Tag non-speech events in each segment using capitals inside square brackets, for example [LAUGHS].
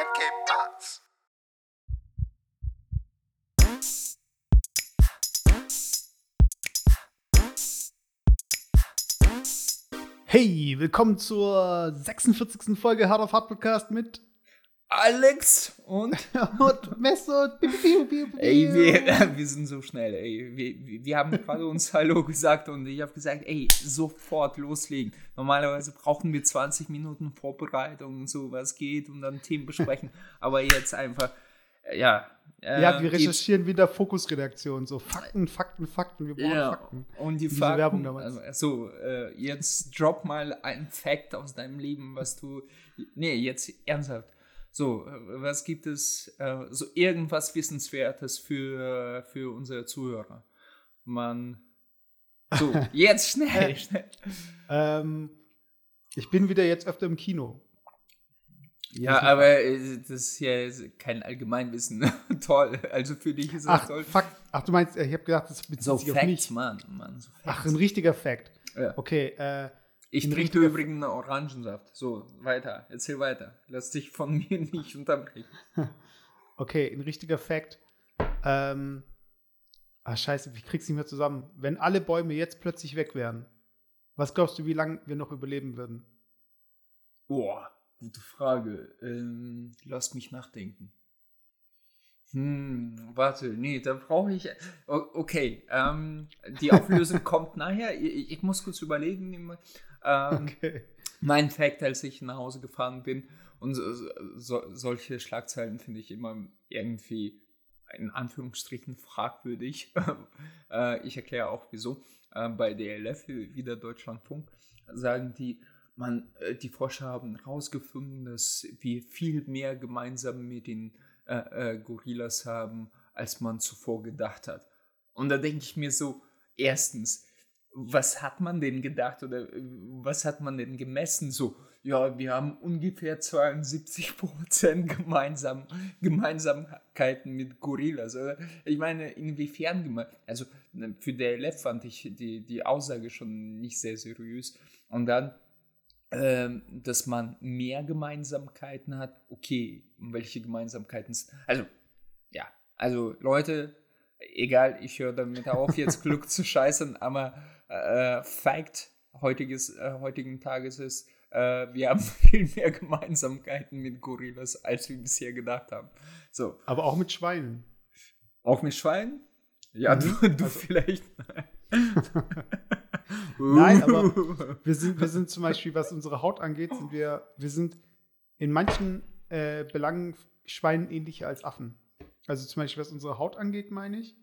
Cape Parts. Hey, willkommen zur 46. Folge Hard of Hard Podcast mit Alex und [LAUGHS] und Mesut. ey, wir, [LAUGHS] wir sind so schnell, ey. Wir, wir haben gerade uns [LAUGHS] Hallo gesagt und ich habe gesagt, ey, sofort loslegen. Normalerweise brauchen wir 20 Minuten Vorbereitung und so, was geht und dann Themen besprechen. Aber jetzt einfach, ja. äh, Ja, wir recherchieren wieder Fokusredaktion. So Fakten, Fakten, Fakten. Wir brauchen Ja, Fakten. und die Fakten, Werbung damals. also, so, äh, jetzt drop mal ein Fact aus deinem Leben, was du, nee, jetzt ernsthaft. So, äh, was gibt es, äh, so irgendwas Wissenswertes für, für unsere Zuhörer? Man, so, [LAUGHS] jetzt schnell, schnell. Ähm, ich bin wieder jetzt öfter im Kino. Ja, aber äh, das ist ja kein Allgemeinwissen. [LAUGHS] toll, also für dich ist das Ach, toll. Fakt. Ach, du meinst, äh, ich habe gedacht, das bezieht So, sich auf Facts, mich. Mann, Mann, so Ach, Facts. ein richtiger Fact. Ja. Okay, äh, Ich Ein trinke übrigens einen Orangensaft. So, weiter. Erzähl weiter. Lass dich von [LAUGHS] mir nicht unterbrechen. [LAUGHS] okay, ein richtiger Fact. Ähm, ah, scheiße, ich krieg's nicht mehr zusammen. Wenn alle Bäume jetzt plötzlich weg wären, was glaubst du, wie lange wir noch überleben würden? Boah, gute Frage. Ähm, lass mich nachdenken. Hm, warte, nee, da brauche ich. Okay, ähm, die Auflösung [LAUGHS] kommt nachher. Ich, ich muss kurz überlegen. Ähm, Okay. Mein Fact, als ich nach Hause gefahren bin, und so, so, solche Schlagzeilen finde ich immer irgendwie in Anführungsstrichen fragwürdig. [LAUGHS] äh, ich erkläre auch wieso. Äh, bei DLF, wieder Deutschlandfunk, sagen die, man, äh, die Forscher haben herausgefunden, dass wir viel mehr gemeinsam mit den äh, äh, Gorillas haben, als man zuvor gedacht hat. Und da denke ich mir so, erstens, was hat man denn gedacht oder äh, was hat man denn gemessen? So, ja, wir haben ungefähr 72 Prozent gemeinsam, Gemeinsamkeiten mit Gorillas. Oder? Ich meine, inwiefern gemein? Also ne, für DLF fand ich die, die Aussage schon nicht sehr seriös. Und dann, ähm, dass man mehr Gemeinsamkeiten hat. Okay, welche Gemeinsamkeiten? Also, ja, also Leute, egal, ich höre damit auf, jetzt [LAUGHS] Glück zu scheißen, aber äh, Fact heutiges, äh, heutigen Tages ist, äh, wir haben [LAUGHS] viel mehr Gemeinsamkeiten mit Gorillas, als wir bisher gedacht haben. So, Aber auch mit Schweinen. auch mit Schweinen? Ja, Mhm, du, du also- vielleicht. [LAUGHS] Nein, aber wir sind, wir sind zum Beispiel, was unsere Haut angeht, sind wir, wir sind in manchen äh, Belangen Schweinen ähnlicher als Affen. Also zum Beispiel, was unsere Haut angeht, meine ich.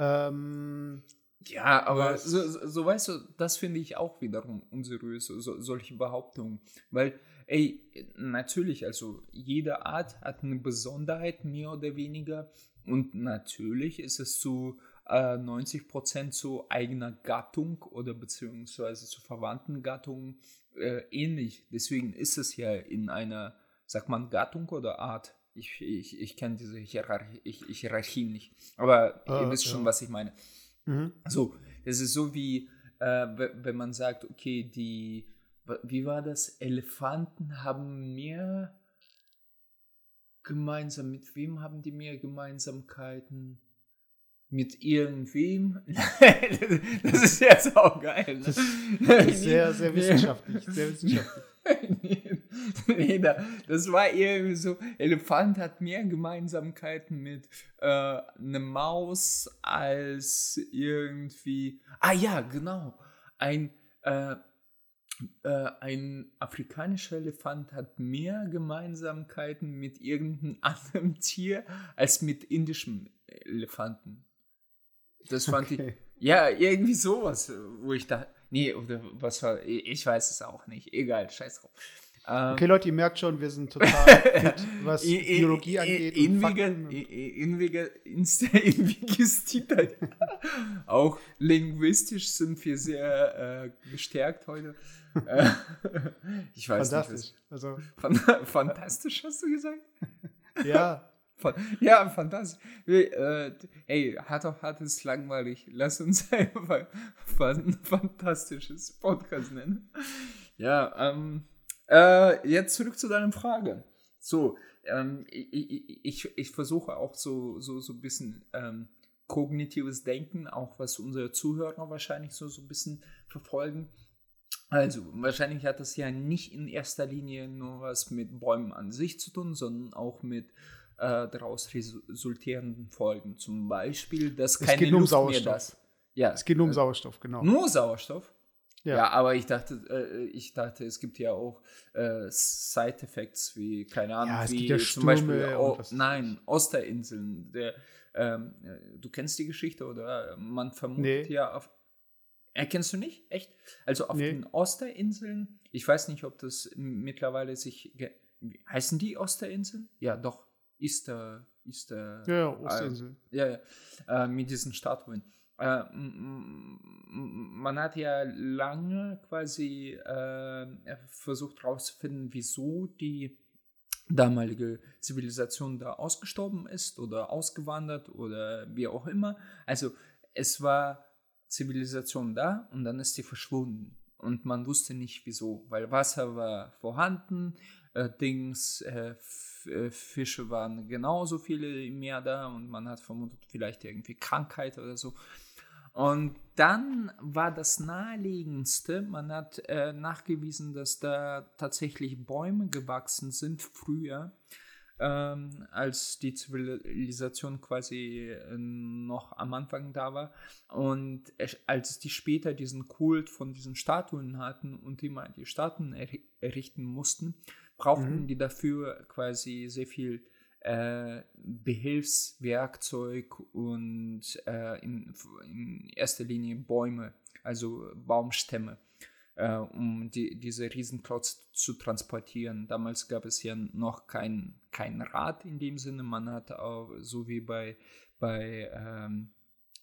Ähm, Ja, aber so, so weißt du, das finde ich auch wiederum unseriös, so, solche Behauptungen. Weil, ey, natürlich, also jede Art hat eine Besonderheit, mehr oder weniger. Und natürlich ist es zu äh, 90% zu eigener Gattung oder beziehungsweise zu verwandten Gattungen äh, ähnlich. Deswegen ist es ja in einer, sagt man Gattung oder Art? Ich, ich, ich kenne diese Hierarchie, ich, Hierarchie nicht. Aber ihr Äh, wisst schon, ja. was ich meine. mhm. So, das ist so wie, äh, we- wenn man sagt, okay, die, wie war das? Elefanten haben mehr gemeinsam. Mit wem haben die mehr Gemeinsamkeiten? Mit irgendwem? [LAUGHS] das ist jetzt auch geil. Ne? Das ist sehr, sehr [LAUGHS] wissenschaftlich. Sehr wissenschaftlich. [LAUGHS] nee, [LAUGHS] nee, da- das war irgendwie so, Elefant hat mehr Gemeinsamkeiten mit äh, einer Maus als irgendwie. Ah ja, genau. Ein, äh, äh, ein afrikanischer Elefant hat mehr Gemeinsamkeiten mit irgendeinem [LAUGHS] anderen Tier als mit indischem Elefanten. Das fand ich. Okay. Ja, irgendwie sowas, wo ich da. Nee, oder was war. Ich weiß es auch nicht. Egal, scheiß drauf. Ähm, Okay, Leute, ihr merkt schon, wir sind total [LAUGHS] fit, was Biologie angeht. In und Wege, Fakten. in Wege, Insta, [LAUGHS] in Wikistita. Auch linguistisch sind wir sehr äh, gestärkt heute. Äh, [LAUGHS] ich weiß Fantastisch. Also, nicht. was- Fan- Fantastisch, hast du gesagt? ja. Ja, fantastisch. Äh, hey, hart auf hart ist langweilig. Lass uns einfach ein fantastisches Podcast nennen. Ja, ähm, äh, jetzt zurück zu deiner Frage. So, ähm, ich, ich, ich, versuche auch so, so, so ein bisschen ähm, kognitives Denken, auch was unsere Zuhörer wahrscheinlich so, so ein bisschen verfolgen. Also, wahrscheinlich hat das ja nicht in erster Linie nur was mit Bäumen an sich zu tun, sondern auch mit äh, daraus resultierenden Folgen. Zum Beispiel, dass Es keine geht nur um Luft mehr Sauerstoff. das. Ja, Es geht nur um Sauerstoff, genau. Nur Sauerstoff? Ja. Ja, aber ich dachte, äh, ich dachte, es gibt ja auch äh, Side-Effects wie, keine Ahnung, Ja, wie ja zum Beispiel, Stürme o und was- nein, Osterinseln. Der, ähm, äh, du kennst die Geschichte oder man vermutet Nee. ja auf. Erkennst du nicht? Echt? Also auf Nee. den Osterinseln, ich weiß nicht, ob das mittlerweile sich. Heißen die Osterinseln? Ja, doch. Ister. Ister. Ja, ja, äh, Osterinsel. ja, ja, äh, mit diesen Statuen. Äh, man hat ja lange quasi äh, versucht herauszufinden, wieso die damalige Zivilisation da ausgestorben ist oder ausgewandert oder wie auch immer. Also es war Zivilisation da und dann ist sie verschwunden. Und man wusste nicht wieso, weil Wasser war vorhanden, äh, Dings, äh, Fische waren genauso viele im Meer da und man hat vermutet, vielleicht irgendwie Krankheit oder so. Und dann war das naheliegendste, man hat äh, nachgewiesen, dass da tatsächlich Bäume gewachsen sind früher, ähm, als die Zivilisation quasi äh, noch am Anfang da war. Und es- als die später diesen Kult von diesen Statuen hatten und immer die Statuen erri- errichten mussten, brauchten Mhm. die dafür quasi sehr viel äh, Behilfswerkzeug und äh, in, in erster Linie Bäume, also Baumstämme, äh, um die, diese Riesenklotz zu transportieren. Damals gab es ja noch kein, kein Rad in dem Sinne, man hat auch, so wie bei, bei ähm,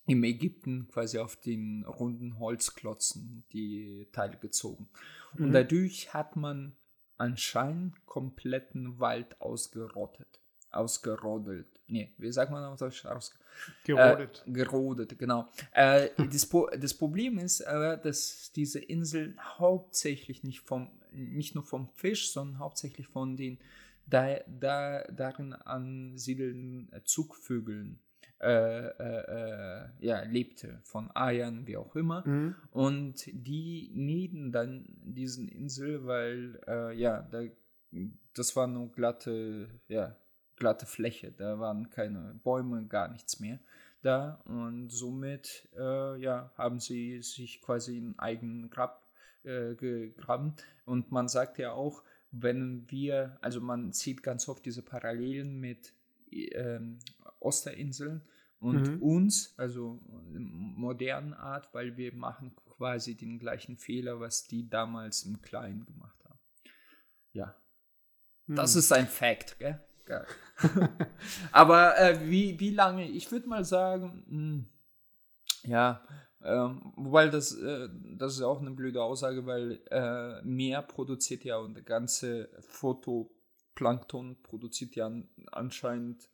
im Ägypten quasi auf den runden Holzklotzen die Teile gezogen. Und Mhm. dadurch hat man anscheinend kompletten Wald ausgerottet. Ausgerodelt. Nee, wie sagt man auf Deutsch? Aus, Gerodet. Äh, gerodet, genau. Äh, [LAUGHS] das, das Problem ist aber, dass diese Inseln hauptsächlich nicht vom, nicht nur vom Fisch, sondern hauptsächlich von den da, da, darin ansiedelnden äh, Zugvögeln äh, äh, äh, ja, lebte, von Eiern, wie auch immer. Mhm. Und die mieden dann diesen Insel, weil äh, ja, da, das war nur glatte, ja, glatte Fläche. Da waren keine Bäume, gar nichts mehr da. Und somit äh, ja, haben sie sich quasi einen eigenen Grab äh, gegraben. Und man sagt ja auch, wenn wir, also man sieht ganz oft diese Parallelen mit ähm, Osterinseln und Mhm. uns, also in modernen Art, weil wir machen quasi den gleichen Fehler, was die damals im Kleinen gemacht haben. Ja, das Mhm. ist ein Fact, gell? Geil. [LAUGHS] Aber äh, wie, wie lange? Ich würde mal sagen, mh, ja, ähm, wobei das, äh, das ist auch eine blöde Aussage, weil äh, Meer produziert ja und der ganze Photoplankton produziert ja an, anscheinend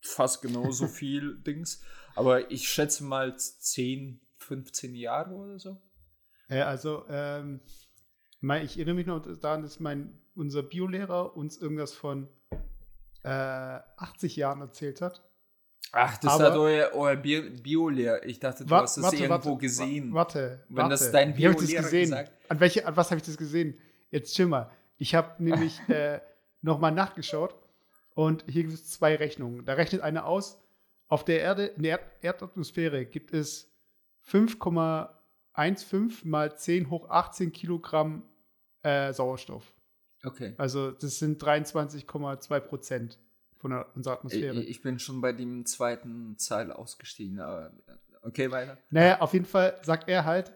fast genauso [LAUGHS] viel Dings. Aber ich schätze mal 10, 15 Jahre oder so. Ja, also, ähm, ich erinnere mich noch daran, dass mein, unser Biolehrer uns irgendwas von äh, 80 Jahren erzählt hat. Ach, das Aber- hat euer, euer Bi- Biolehrer. Ich dachte, du Wa- hast das irgendwo wa- gesehen. Warte, Wenn das warte. dein das Biolehrer gesehen? gesagt- An, welche, an was habe ich das gesehen? Jetzt chill mal. Ich habe nämlich [LAUGHS] äh, nochmal nachgeschaut und hier gibt es zwei Rechnungen. Da rechnet eine aus, auf der Erde, in der Erd Erdatmosphäre gibt es 5,15 mal 10 hoch 18 Kilogramm äh, Sauerstoff. Okay. Also das sind 23,2 Prozent von der, unserer Atmosphäre. Ich, bin schon bei dem zweiten Teil ausgestiegen, aber okay, weiter. Naja, auf jeden Fall sagt er halt,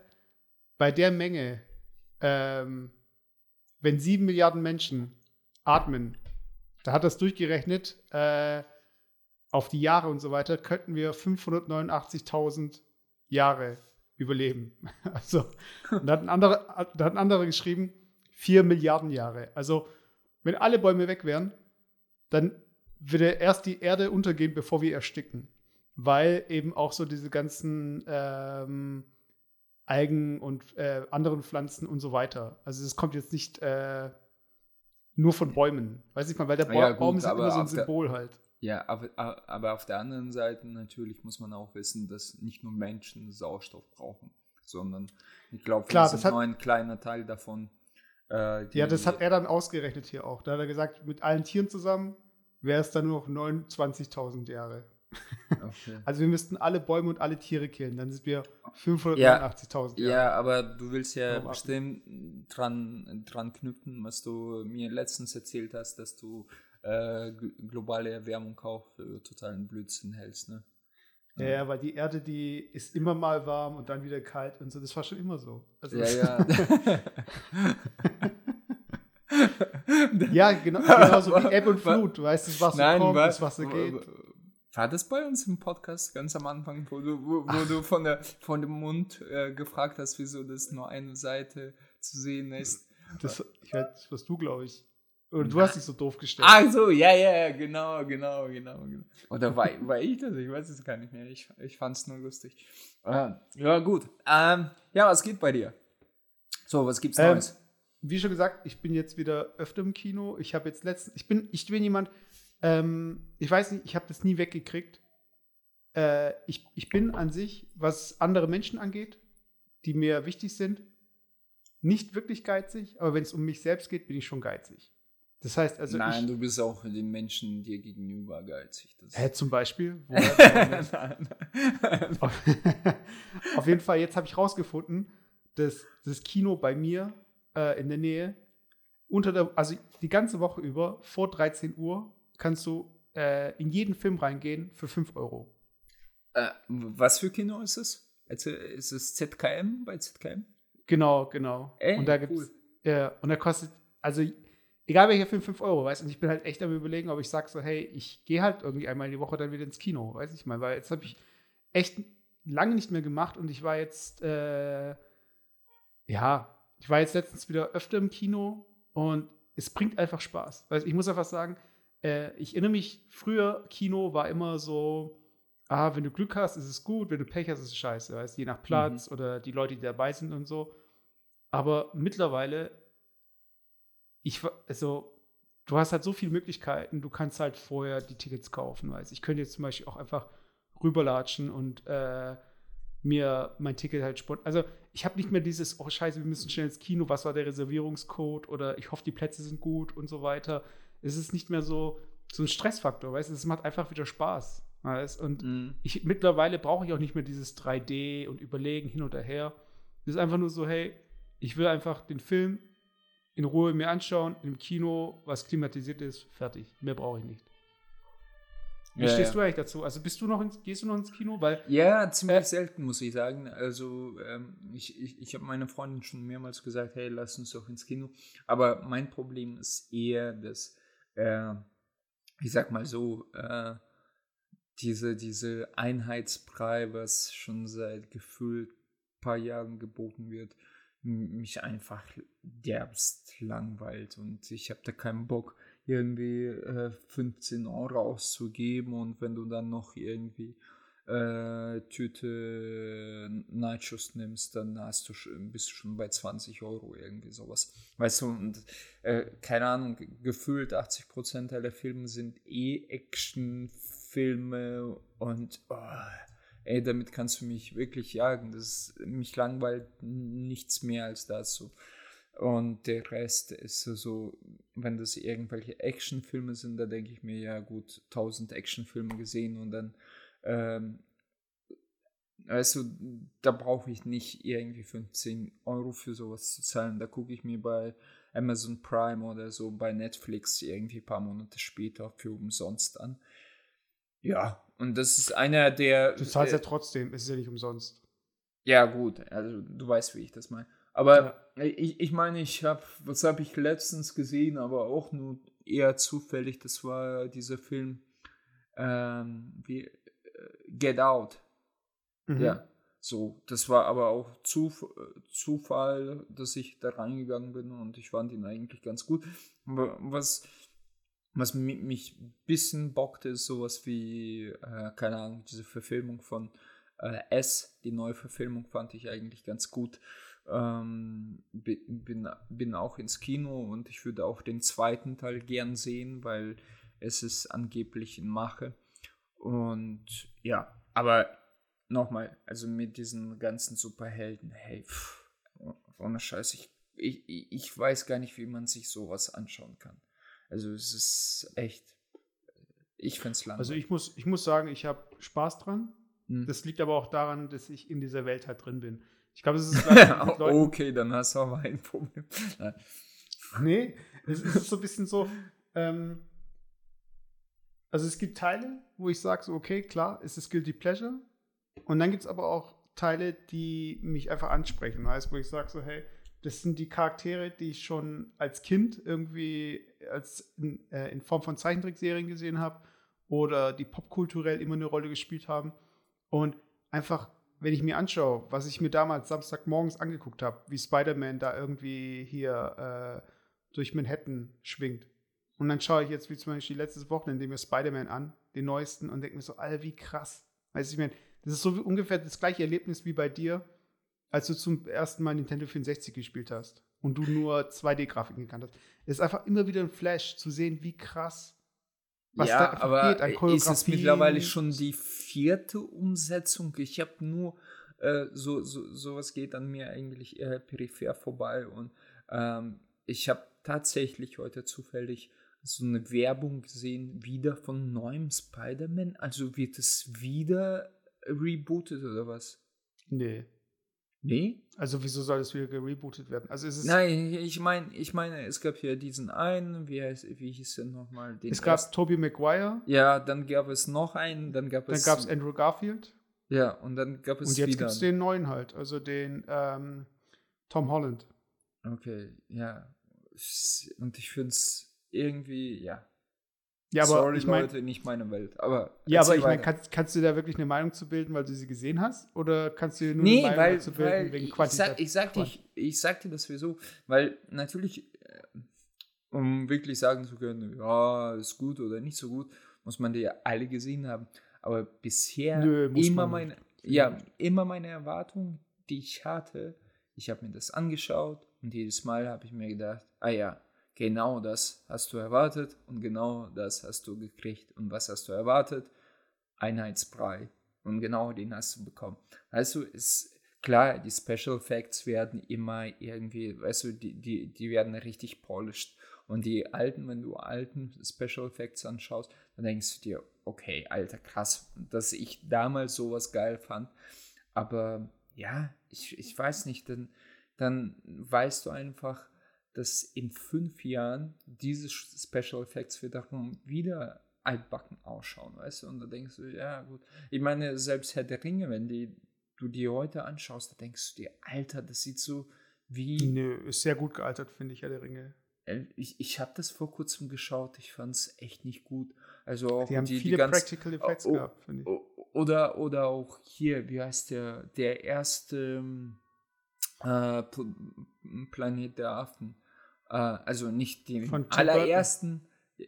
bei der Menge, ähm, wenn sieben Milliarden Menschen atmen, da hat das durchgerechnet, äh, auf die Jahre und so weiter, könnten wir 589.000 Jahre überleben. [LAUGHS] Also, da hat ein anderer, da hat ein anderer geschrieben, 4 Milliarden Jahre. Also, wenn alle Bäume weg wären, dann würde erst die Erde untergehen, bevor wir ersticken. Weil eben auch so diese ganzen ähm, Algen und äh, anderen Pflanzen und so weiter. Also es kommt jetzt nicht, äh, nur von Bäumen. Weiß ich mal, weil der Ba- Ja, gut, Baum ist immer so ein der- Symbol halt. Ja, aber, aber auf der anderen Seite natürlich muss man auch wissen, dass nicht nur Menschen Sauerstoff brauchen, sondern ich glaube, wir das sind nur ein kleiner Teil davon. Äh, Ja, das hat er dann ausgerechnet hier auch. Da hat er gesagt, mit allen Tieren zusammen wäre es dann nur noch 29.000 Jahre. Okay. Also wir müssten alle Bäume und alle Tiere killen. Dann sind wir Ja. 589.000 Jahre. Ja, aber du willst ja Warum bestimmt dran, dran knüpfen, was du mir letztens erzählt hast, dass du äh, gl- globale Erwärmung auch für totalen Blödsinn hältst, ne? Ja, ja, weil die Erde, die ist immer mal warm und dann wieder kalt und so. Das war schon immer so. Also Ja, [LAUGHS] ja. ja, genau, genauso War- wie [LAUGHS] Ebbe und Flut. Du weißt, das Wasser Nein, kommt, war, das Wasser geht. War das bei uns im Podcast ganz am Anfang, wo du, wo, wo du von, der, von dem Mund äh, gefragt hast, wieso das nur eine Seite zu sehen ist? Das, ich weiß, warst du, glaube ich. Oder du hast dich so doof gestellt. Ach so, ja, ja, ja, genau, genau, genau. genau. Oder war, war ich das? Ich weiß es gar nicht mehr. Ich, ich fand es nur lustig. Äh, ja, gut. Ähm, ja, was geht bei dir? So, was gibt's Ähm, Neues? Wie schon gesagt, ich bin jetzt wieder öfter im Kino. Ich habe jetzt letztens, ich bin, ich bin jemand, ähm, ich weiß nicht, ich habe das nie weggekriegt. Äh, ich, ich bin an sich, was andere Menschen angeht, die mir wichtig sind, nicht wirklich geizig, aber wenn es um mich selbst geht, bin ich schon geizig. Das heißt, also Nein, ich, du bist auch den Menschen dir gegenüber geizig. Das Hä, zum Beispiel? [LAUGHS] [LAUGHS] Auf jeden Fall, jetzt habe ich rausgefunden, dass das Kino bei mir äh, in der Nähe unter der, also die ganze Woche über vor 13 Uhr kannst du äh, in jeden Film reingehen für 5 Euro. Äh, was für Kino ist es? Also, ist es ZKM bei ZKM? Genau, genau. Ey, und da gibt's, cool. ja, und da kostet, also egal welcher Film 5 Euro, weißt du, und ich bin halt echt am überlegen, ob ich sage so, hey, ich gehe halt irgendwie einmal die Woche dann wieder ins Kino, weiß ich mal, weil jetzt habe ich echt lange nicht mehr gemacht und ich war jetzt, äh, ja, ich war jetzt letztens wieder öfter im Kino und es bringt einfach Spaß. Weißt, du, ich muss einfach sagen, äh, ich erinnere mich, früher Kino war immer so, ah, wenn du Glück hast, ist es gut, wenn du Pech hast, ist es scheiße, weißt, je nach Platz oder die Leute, die dabei sind und so. Aber mittlerweile, ich, also, du hast halt so viele Möglichkeiten, du kannst halt vorher die Tickets kaufen, weißt. Ich könnte jetzt zum Beispiel auch einfach rüberlatschen und äh, mir mein Ticket halt spontan. Also, ich habe nicht mehr dieses, oh Scheiße, wir müssen schnell ins Kino, was war der Reservierungscode oder ich hoffe, die Plätze sind gut und so weiter. Es ist nicht mehr so, so ein Stressfaktor, weißt du, es macht einfach wieder Spaß. Weißt? Und Mhm. ich, mittlerweile brauche ich auch nicht mehr dieses 3D und Überlegen hin oder her. Es ist einfach nur so, hey, ich will einfach den Film in Ruhe mir anschauen, im Kino, was klimatisiert ist, fertig. Mehr brauche ich nicht. Wie Ja, stehst ja. du eigentlich dazu? Also bist du noch ins, gehst du noch ins Kino? Weil, Ja, ziemlich selten, muss ich sagen. Also, ähm, ich, ich, ich habe meiner Freundin schon mehrmals gesagt, hey, lass uns doch ins Kino. Aber mein Problem ist eher, dass, äh, ich sag mal so, äh, diese, diese Einheitsbrei, was schon seit gefühlt paar Jahren geboten wird, mich einfach derbst langweilt. Und ich habe da keinen Bock, irgendwie äh, 15 Euro auszugeben. Und wenn du dann noch irgendwie äh, Tüte Nachos nimmst, dann hast du schon, bist du schon bei 20 Euro irgendwie sowas. Weißt du, und äh, keine Ahnung, ge- gefühlt 80% aller Filme sind eh Actionfilme und oh, ey, damit kannst du mich wirklich jagen. Das mich langweilt nichts mehr als so. Und der Rest ist so, wenn das irgendwelche Actionfilme sind, da denke ich mir, ja gut, 1000 Actionfilme gesehen und dann, ähm, weißt du, da brauche ich nicht irgendwie 15 Euro für sowas zu zahlen. Da gucke ich mir bei Amazon Prime oder so bei Netflix irgendwie ein paar Monate später für umsonst an. Ja, und das ist einer der. du zahlst äh, ja trotzdem, es ist ja nicht umsonst. ja, gut, also du weißt, wie ich das meine. Aber ich, ich meine, ich habe, was habe ich letztens gesehen, aber auch nur eher zufällig, das war dieser Film ähm, wie, äh, Get Out. Mhm. Ja, so, das war aber auch Zuf Zufall, dass ich da reingegangen bin und ich fand ihn eigentlich ganz gut. Was, was mi- mich ein bisschen bockte, ist sowas wie, äh, keine Ahnung, diese Verfilmung von äh, S, die neue Verfilmung fand ich eigentlich ganz gut. Ähm, bin, bin auch ins Kino und ich würde auch den zweiten Teil gern sehen, weil es ist angeblich in Mache. Und ja, aber nochmal, also mit diesen ganzen Superhelden, hey, pff, ohne Scheiß, ich, ich, ich weiß gar nicht, wie man sich sowas anschauen kann. Also es ist echt, ich finde es langweilig. Also ich muss, ich muss sagen, ich habe Spaß dran. Hm. Das liegt aber auch daran, dass ich in dieser Welt halt drin bin. Ich glaube, es ist [LAUGHS] Okay, dann hast du aber ein Problem. nee, es ist so ein bisschen so, ähm, also es gibt Teile, wo ich sage so, okay, klar, es ist Guilty Pleasure. Und dann gibt es aber auch Teile, die mich einfach ansprechen, weißt, wo ich sage so, hey, das sind die Charaktere, die ich schon als Kind irgendwie als in, äh, in Form von Zeichentrickserien gesehen habe oder die popkulturell immer eine Rolle gespielt haben. Und einfach, wenn ich mir anschaue, was ich mir damals Samstagmorgens angeguckt habe, wie Spider-Man da irgendwie hier äh, durch Manhattan schwingt. Und dann schaue ich jetzt wie zum Beispiel letztes Wochenende mir Spider-Man an, den neuesten, und denke mir so, Alter, wie krass. Weißt du, ich meine, das ist so ungefähr das gleiche Erlebnis wie bei dir, als du zum ersten Mal Nintendo 64 gespielt hast und du nur 2D-Grafiken gekannt hast. Es ist einfach immer wieder ein Flash zu sehen, wie krass was ja, da aber geht an ist es mittlerweile schon die vierte Umsetzung? Ich habe nur äh, so, so sowas geht an mir eigentlich eher peripher vorbei und ähm, ich habe tatsächlich heute zufällig so eine Werbung gesehen, wieder von neuem Spider-Man. Also wird es wieder rebootet oder was? Nee. Nee? Also wieso soll es wieder gerebootet werden? Also ist es Nein, ich meine, ich meine, es gab ja diesen einen, wie, heißt, wie hieß der nochmal? es gab ersten. Tobey Maguire. Ja, dann gab es noch einen, dann gab es. Dann gab es Andrew Garfield. Ja, und dann gab es. Und jetzt gibt es den neuen halt, also den ähm, Tom Holland. Okay, ja. Und ich finde es irgendwie, ja, ja, aber Sorry, ich mein, Leute, nicht meine Welt. Aber ja, aber ich meine, kannst, kannst, du da wirklich eine Meinung zu bilden, weil du sie gesehen hast? Oder kannst du nur nee, eine Meinung weil, zu bilden weil wegen Quantität? Ich, sag, ich, sag ich, ich sag dir das wieso, weil natürlich, äh, um wirklich sagen zu können, ja, ist gut oder nicht so gut, muss man die ja alle gesehen haben. Aber bisher Nö, immer meine, ja, immer meine Erwartung, die ich hatte, ich habe mir das angeschaut und jedes Mal habe ich mir gedacht, ah ja, Genau das hast du erwartet und genau das hast du gekriegt. Und was hast du erwartet? Einheitsbrei. Und genau den hast du bekommen. Also ist klar, die Special Effects werden immer irgendwie, weißt du, die, die, die werden richtig polished. Und die alten, wenn du alten Special Effects anschaust, dann denkst du dir, okay, alter, krass, dass ich damals sowas geil fand. Aber ja, ich, ich weiß nicht, dann, dann weißt du einfach, dass in fünf Jahren diese Special Effects wiederum wieder altbacken ausschauen, weißt du? Und da denkst du, ja gut. Ich meine, selbst Herr der Ringe, wenn die, du die heute anschaust, da denkst du dir, Alter, das sieht so wie... Nö, ist sehr gut gealtert, finde ich, Herr der Ringe. Äh, ich, ich habe das vor kurzem geschaut, ich fand es echt nicht gut. Also auch die haben die, viele die ganz, Practical Effects oh, gehabt, finde ich. Oder, oder auch hier, wie heißt der, der erste äh, Planet der Affen äh, also nicht den Von allerersten, äh,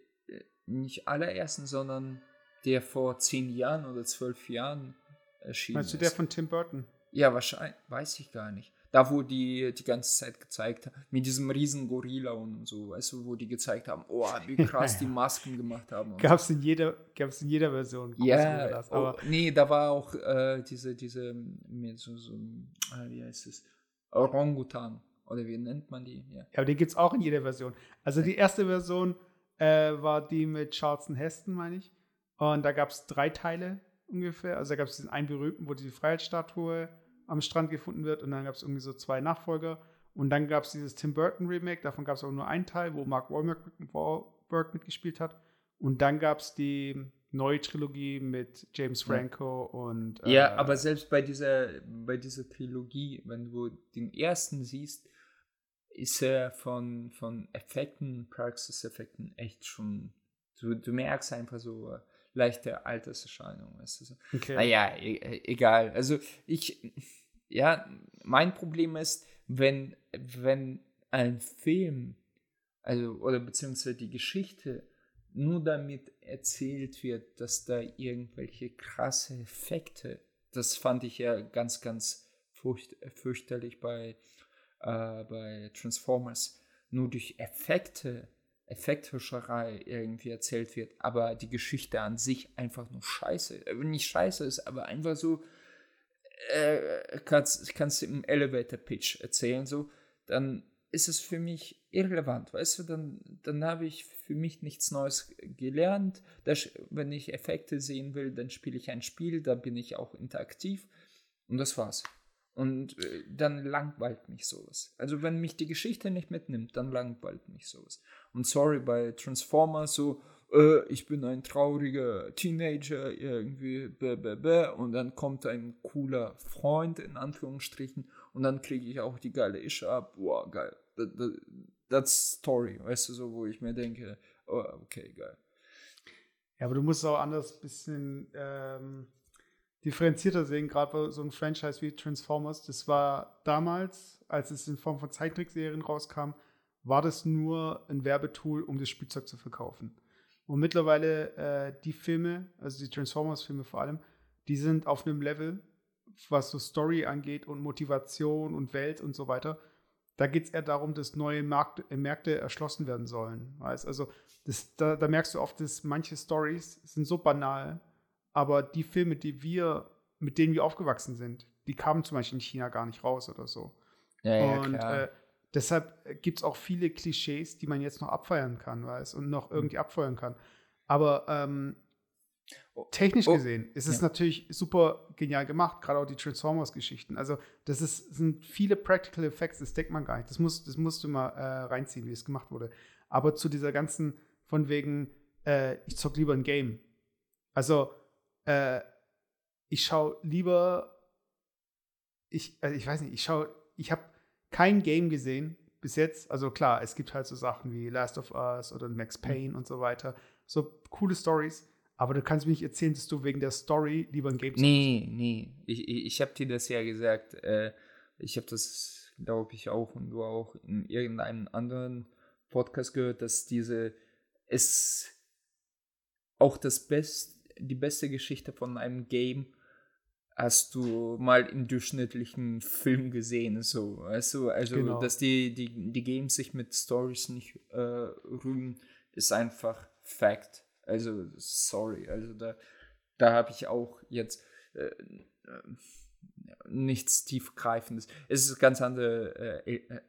nicht allerersten, sondern der vor zehn Jahren oder zwölf Jahren erschienen Meinst du der von Tim Burton? Ja, wahrscheinlich, weiß ich gar nicht. Da, wo die die ganze Zeit gezeigt haben, mit diesem riesen Gorilla und so, weißt du, wo die gezeigt haben, oh, wie [LAUGHS] krass die Masken gemacht haben. Gab es in jeder, gab's in jeder Version. Ja, Gorillas, oh, aber nee, da war auch äh, diese, diese, so, so, äh, wie heißt es, Orangutan. Oder wie nennt man die? Ja, ja aber die gibt es auch in jeder Version. Also die erste Version äh, war die mit Charleston Heston, meine ich. Und da gab es drei Teile ungefähr. Also da gab es diesen einen berühmten, wo die Freiheitsstatue am Strand gefunden wird. Und dann gab es irgendwie so zwei Nachfolger. Und dann gab es dieses Tim Burton Remake. Davon gab es aber nur einen Teil, wo Mark Wahlberg mitgespielt hat. Und dann gab es die neue Trilogie mit James Franco ja. und. Äh, ja, aber selbst bei dieser, bei dieser Trilogie, wenn du den ersten siehst, ist er von, von Effekten, Praxiseffekten echt schon, du, du merkst einfach so leichte Alterserscheinungen. Weißt du? so. okay. Naja, e, e egal. Also ich, ja, mein Problem ist, wenn, wenn ein Film, also, oder beziehungsweise die Geschichte nur damit erzählt wird, dass da irgendwelche krasse Effekte, das fand ich ja ganz, ganz furcht, fürchterlich bei äh, bei Transformers nur durch Effekte, Effekthuscherei irgendwie erzählt wird, aber die Geschichte an sich einfach nur scheiße, äh, nicht scheiße ist, aber einfach so, äh, kannst, kannst im Elevator-Pitch erzählen, so, dann ist es für mich irrelevant, weißt du, dann, dann habe ich für mich nichts Neues gelernt. Das, wenn ich Effekte sehen will, dann spiele ich ein Spiel, da bin ich auch interaktiv und das war's. Und äh, dann langweilt mich sowas. Also wenn mich die Geschichte nicht mitnimmt, dann langweilt mich sowas. Und sorry, bei Transformers so, äh, ich bin ein trauriger Teenager, irgendwie, bäh, bäh, bäh, und dann kommt ein cooler Freund, in Anführungsstrichen, und dann kriege ich auch die geile Ische ab. Boah, geil. That's Story, weißt du, so, wo ich mir denke, oh, okay, geil. Ja, aber du musst auch anders bisschen ähm, differenzierter sehen, gerade bei so ein Franchise wie Transformers. Das war damals, als es in Form von Zeichentrickserien rauskam, war das nur ein Werbetool, um das Spielzeug zu verkaufen. Und mittlerweile äh, die Filme, also die Transformers-Filme vor allem, die sind auf einem Level, was so Story angeht und Motivation und Welt und so weiter. Da geht es eher darum, dass neue Markt, äh, Märkte erschlossen werden sollen. Weißt? Also das, da, da merkst du oft, dass manche Stories sind so banal, aber die Filme, die wir, mit denen wir aufgewachsen sind, die kamen zum Beispiel in China gar nicht raus oder so. Ja, ja, und äh, deshalb gibt es auch viele Klischees, die man jetzt noch abfeiern kann, weißt und noch hm. irgendwie abfeuern kann. Aber ähm, oh, technisch oh, gesehen ist es ja. natürlich super genial gemacht, gerade auch die Transformers-Geschichten. Also, das ist, sind viele Practical Effects, das denkt man gar nicht. Das, muss, das musst du mal äh, reinziehen, wie es gemacht wurde. Aber zu dieser ganzen, von wegen, äh, ich zock lieber ein Game. Also, äh, ich schaue lieber, ich, also ich weiß nicht, ich schaue, ich habe kein Game gesehen bis jetzt. Also klar, es gibt halt so Sachen wie Last of Us oder Max mhm. Payne mhm. und so weiter. So coole Stories. Aber du kannst mir nicht erzählen, dass du wegen der Story lieber ein Game Nee, nee. Ich, ich, ich habe dir das ja gesagt. Äh, ich habe das, glaube ich, auch und du auch in irgendeinem anderen Podcast gehört, dass diese es auch das Beste die beste Geschichte von einem Game hast du mal im durchschnittlichen Film gesehen, so, du, also, genau. dass die, die, die Games sich mit Stories nicht äh, rühmen, ist einfach Fact. Also, sorry, also da, da habe ich auch jetzt äh, nichts tiefgreifendes. Es ist ganz andere, äh, äh,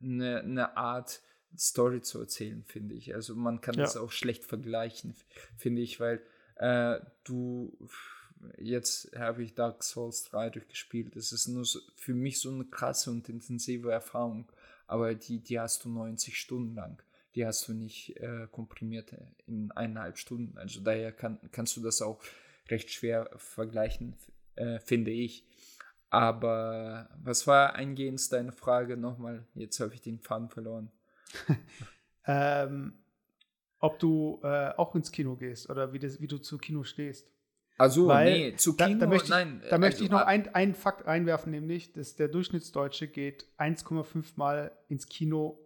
eine, eine Art, Story zu erzählen, finde ich. Also man kann ja. das auch schlecht vergleichen, finde ich, weil äh, du, jetzt habe ich Dark Souls 3 durchgespielt. Das ist nur so, für mich so eine krasse und intensive Erfahrung. Aber die, die hast du 90 Stunden lang. Die hast du nicht äh, komprimiert in eineinhalb Stunden. Also daher kann, kannst du das auch recht schwer vergleichen, äh, finde ich. Aber was war eingehend deine Frage nochmal? Jetzt habe ich den Faden verloren. [LAUGHS] [LAUGHS] ähm, ob du äh, auch ins Kino gehst oder wie, das, wie du zu Kino stehst. Also, nee, zu Kino, da, da möchte ich, nein. Da möchte ich noch einen Fakt einwerfen, nämlich, dass der Durchschnittsdeutsche geht 1,5 Mal ins Kino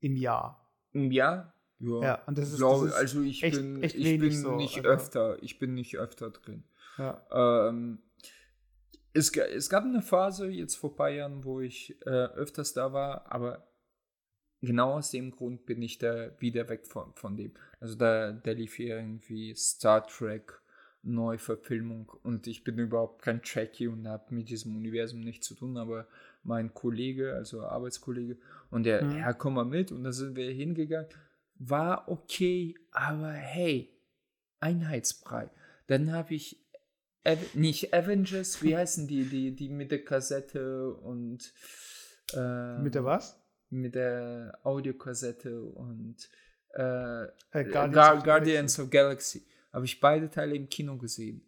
im Jahr. Im Jahr? Ja. ja und das ist, Glaube, das ist also ich echt, bin, echt ich bin so, nicht also. öfter, ich bin nicht öfter drin. Ja. Ähm, es, es gab eine Phase jetzt vor ein paar Jahren, wo ich äh, öfters da war, aber genau aus dem Grund bin ich da wieder weg von, von dem. Also da, da lief hier irgendwie Star Trek Neuverfilmung und ich bin überhaupt kein Trekkie und habe mit diesem Universum nichts zu tun, aber mein Kollege, also Arbeitskollege, und der, mhm. ja, komm mal mit und da sind wir hingegangen. War okay, aber hey, Einheitsbrei. Dann habe ich nicht Avengers, wie [LAUGHS] heißen die, die, die mit der Kassette und äh, mit der was? Mit der Audiokassette und äh, äh, Guardians, Gar Guardians of Galaxy. Habe ich beide Teile im Kino gesehen.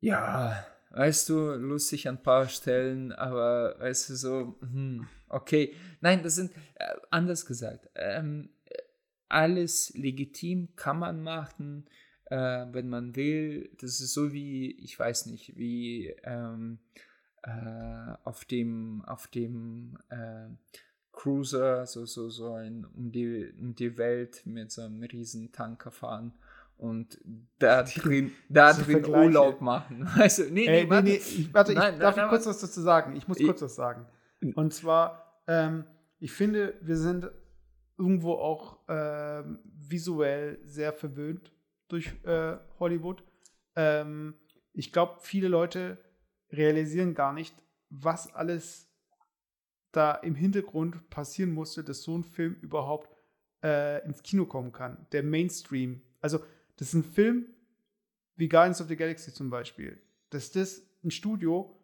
Ja, weißt du, lustig an ein paar Stellen, aber weißt du so, hm, okay. Nein, das sind, äh, anders gesagt, ähm, alles legitim kann man machen, äh, wenn man will. Das ist so wie, ich weiß nicht, wie ähm, äh, auf dem, auf dem äh, Cruiser, so, so, so ein um die, um die Welt mit so einem riesen Tanker fahren und da [LAUGHS] drin, da drin. Urlaub machen. [LAUGHS] Also, nee, nee, Ey, nee, nee, ich, warte, nein, ich, darf nein, ich kurz was dazu sagen? Ich muss kurz was sagen. Und zwar, ähm, ich finde, wir sind irgendwo auch ähm, visuell sehr verwöhnt durch äh, Hollywood. Ähm, ich glaube, viele Leute realisieren gar nicht, was alles da im Hintergrund passieren musste, dass so ein Film überhaupt äh, ins Kino kommen kann. Der Mainstream. Also, das ist ein Film wie Guardians of the Galaxy zum Beispiel. Dass das ein Studio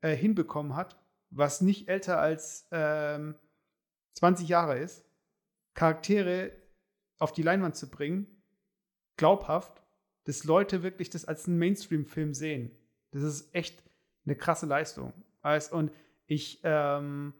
äh, hinbekommen hat, was nicht älter als ähm, 20 Jahre ist, Charaktere auf die Leinwand zu bringen, glaubhaft, dass Leute wirklich das als einen Mainstream-Film sehen. Das ist echt eine krasse Leistung. Und ich, ähm,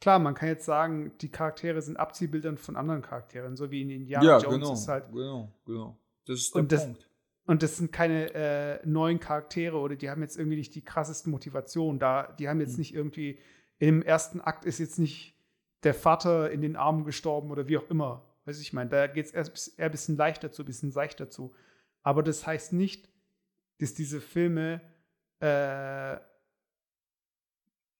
klar, man kann jetzt sagen, die Charaktere sind Abziehbildern von anderen Charakteren, so wie in Indiana ja, Jones genau, ist halt. genau, genau. Das ist der Und das- Punkt. Und das sind keine äh, neuen Charaktere oder die haben jetzt irgendwie nicht die krassesten Motivationen. Da, die haben jetzt Mhm. nicht irgendwie, im ersten Akt ist jetzt nicht der Vater in den Armen gestorben oder wie auch immer. Weiß ich meine, da geht es eher, eher ein bisschen leichter zu, ein bisschen seichter zu. Aber das heißt nicht, dass diese Filme, äh,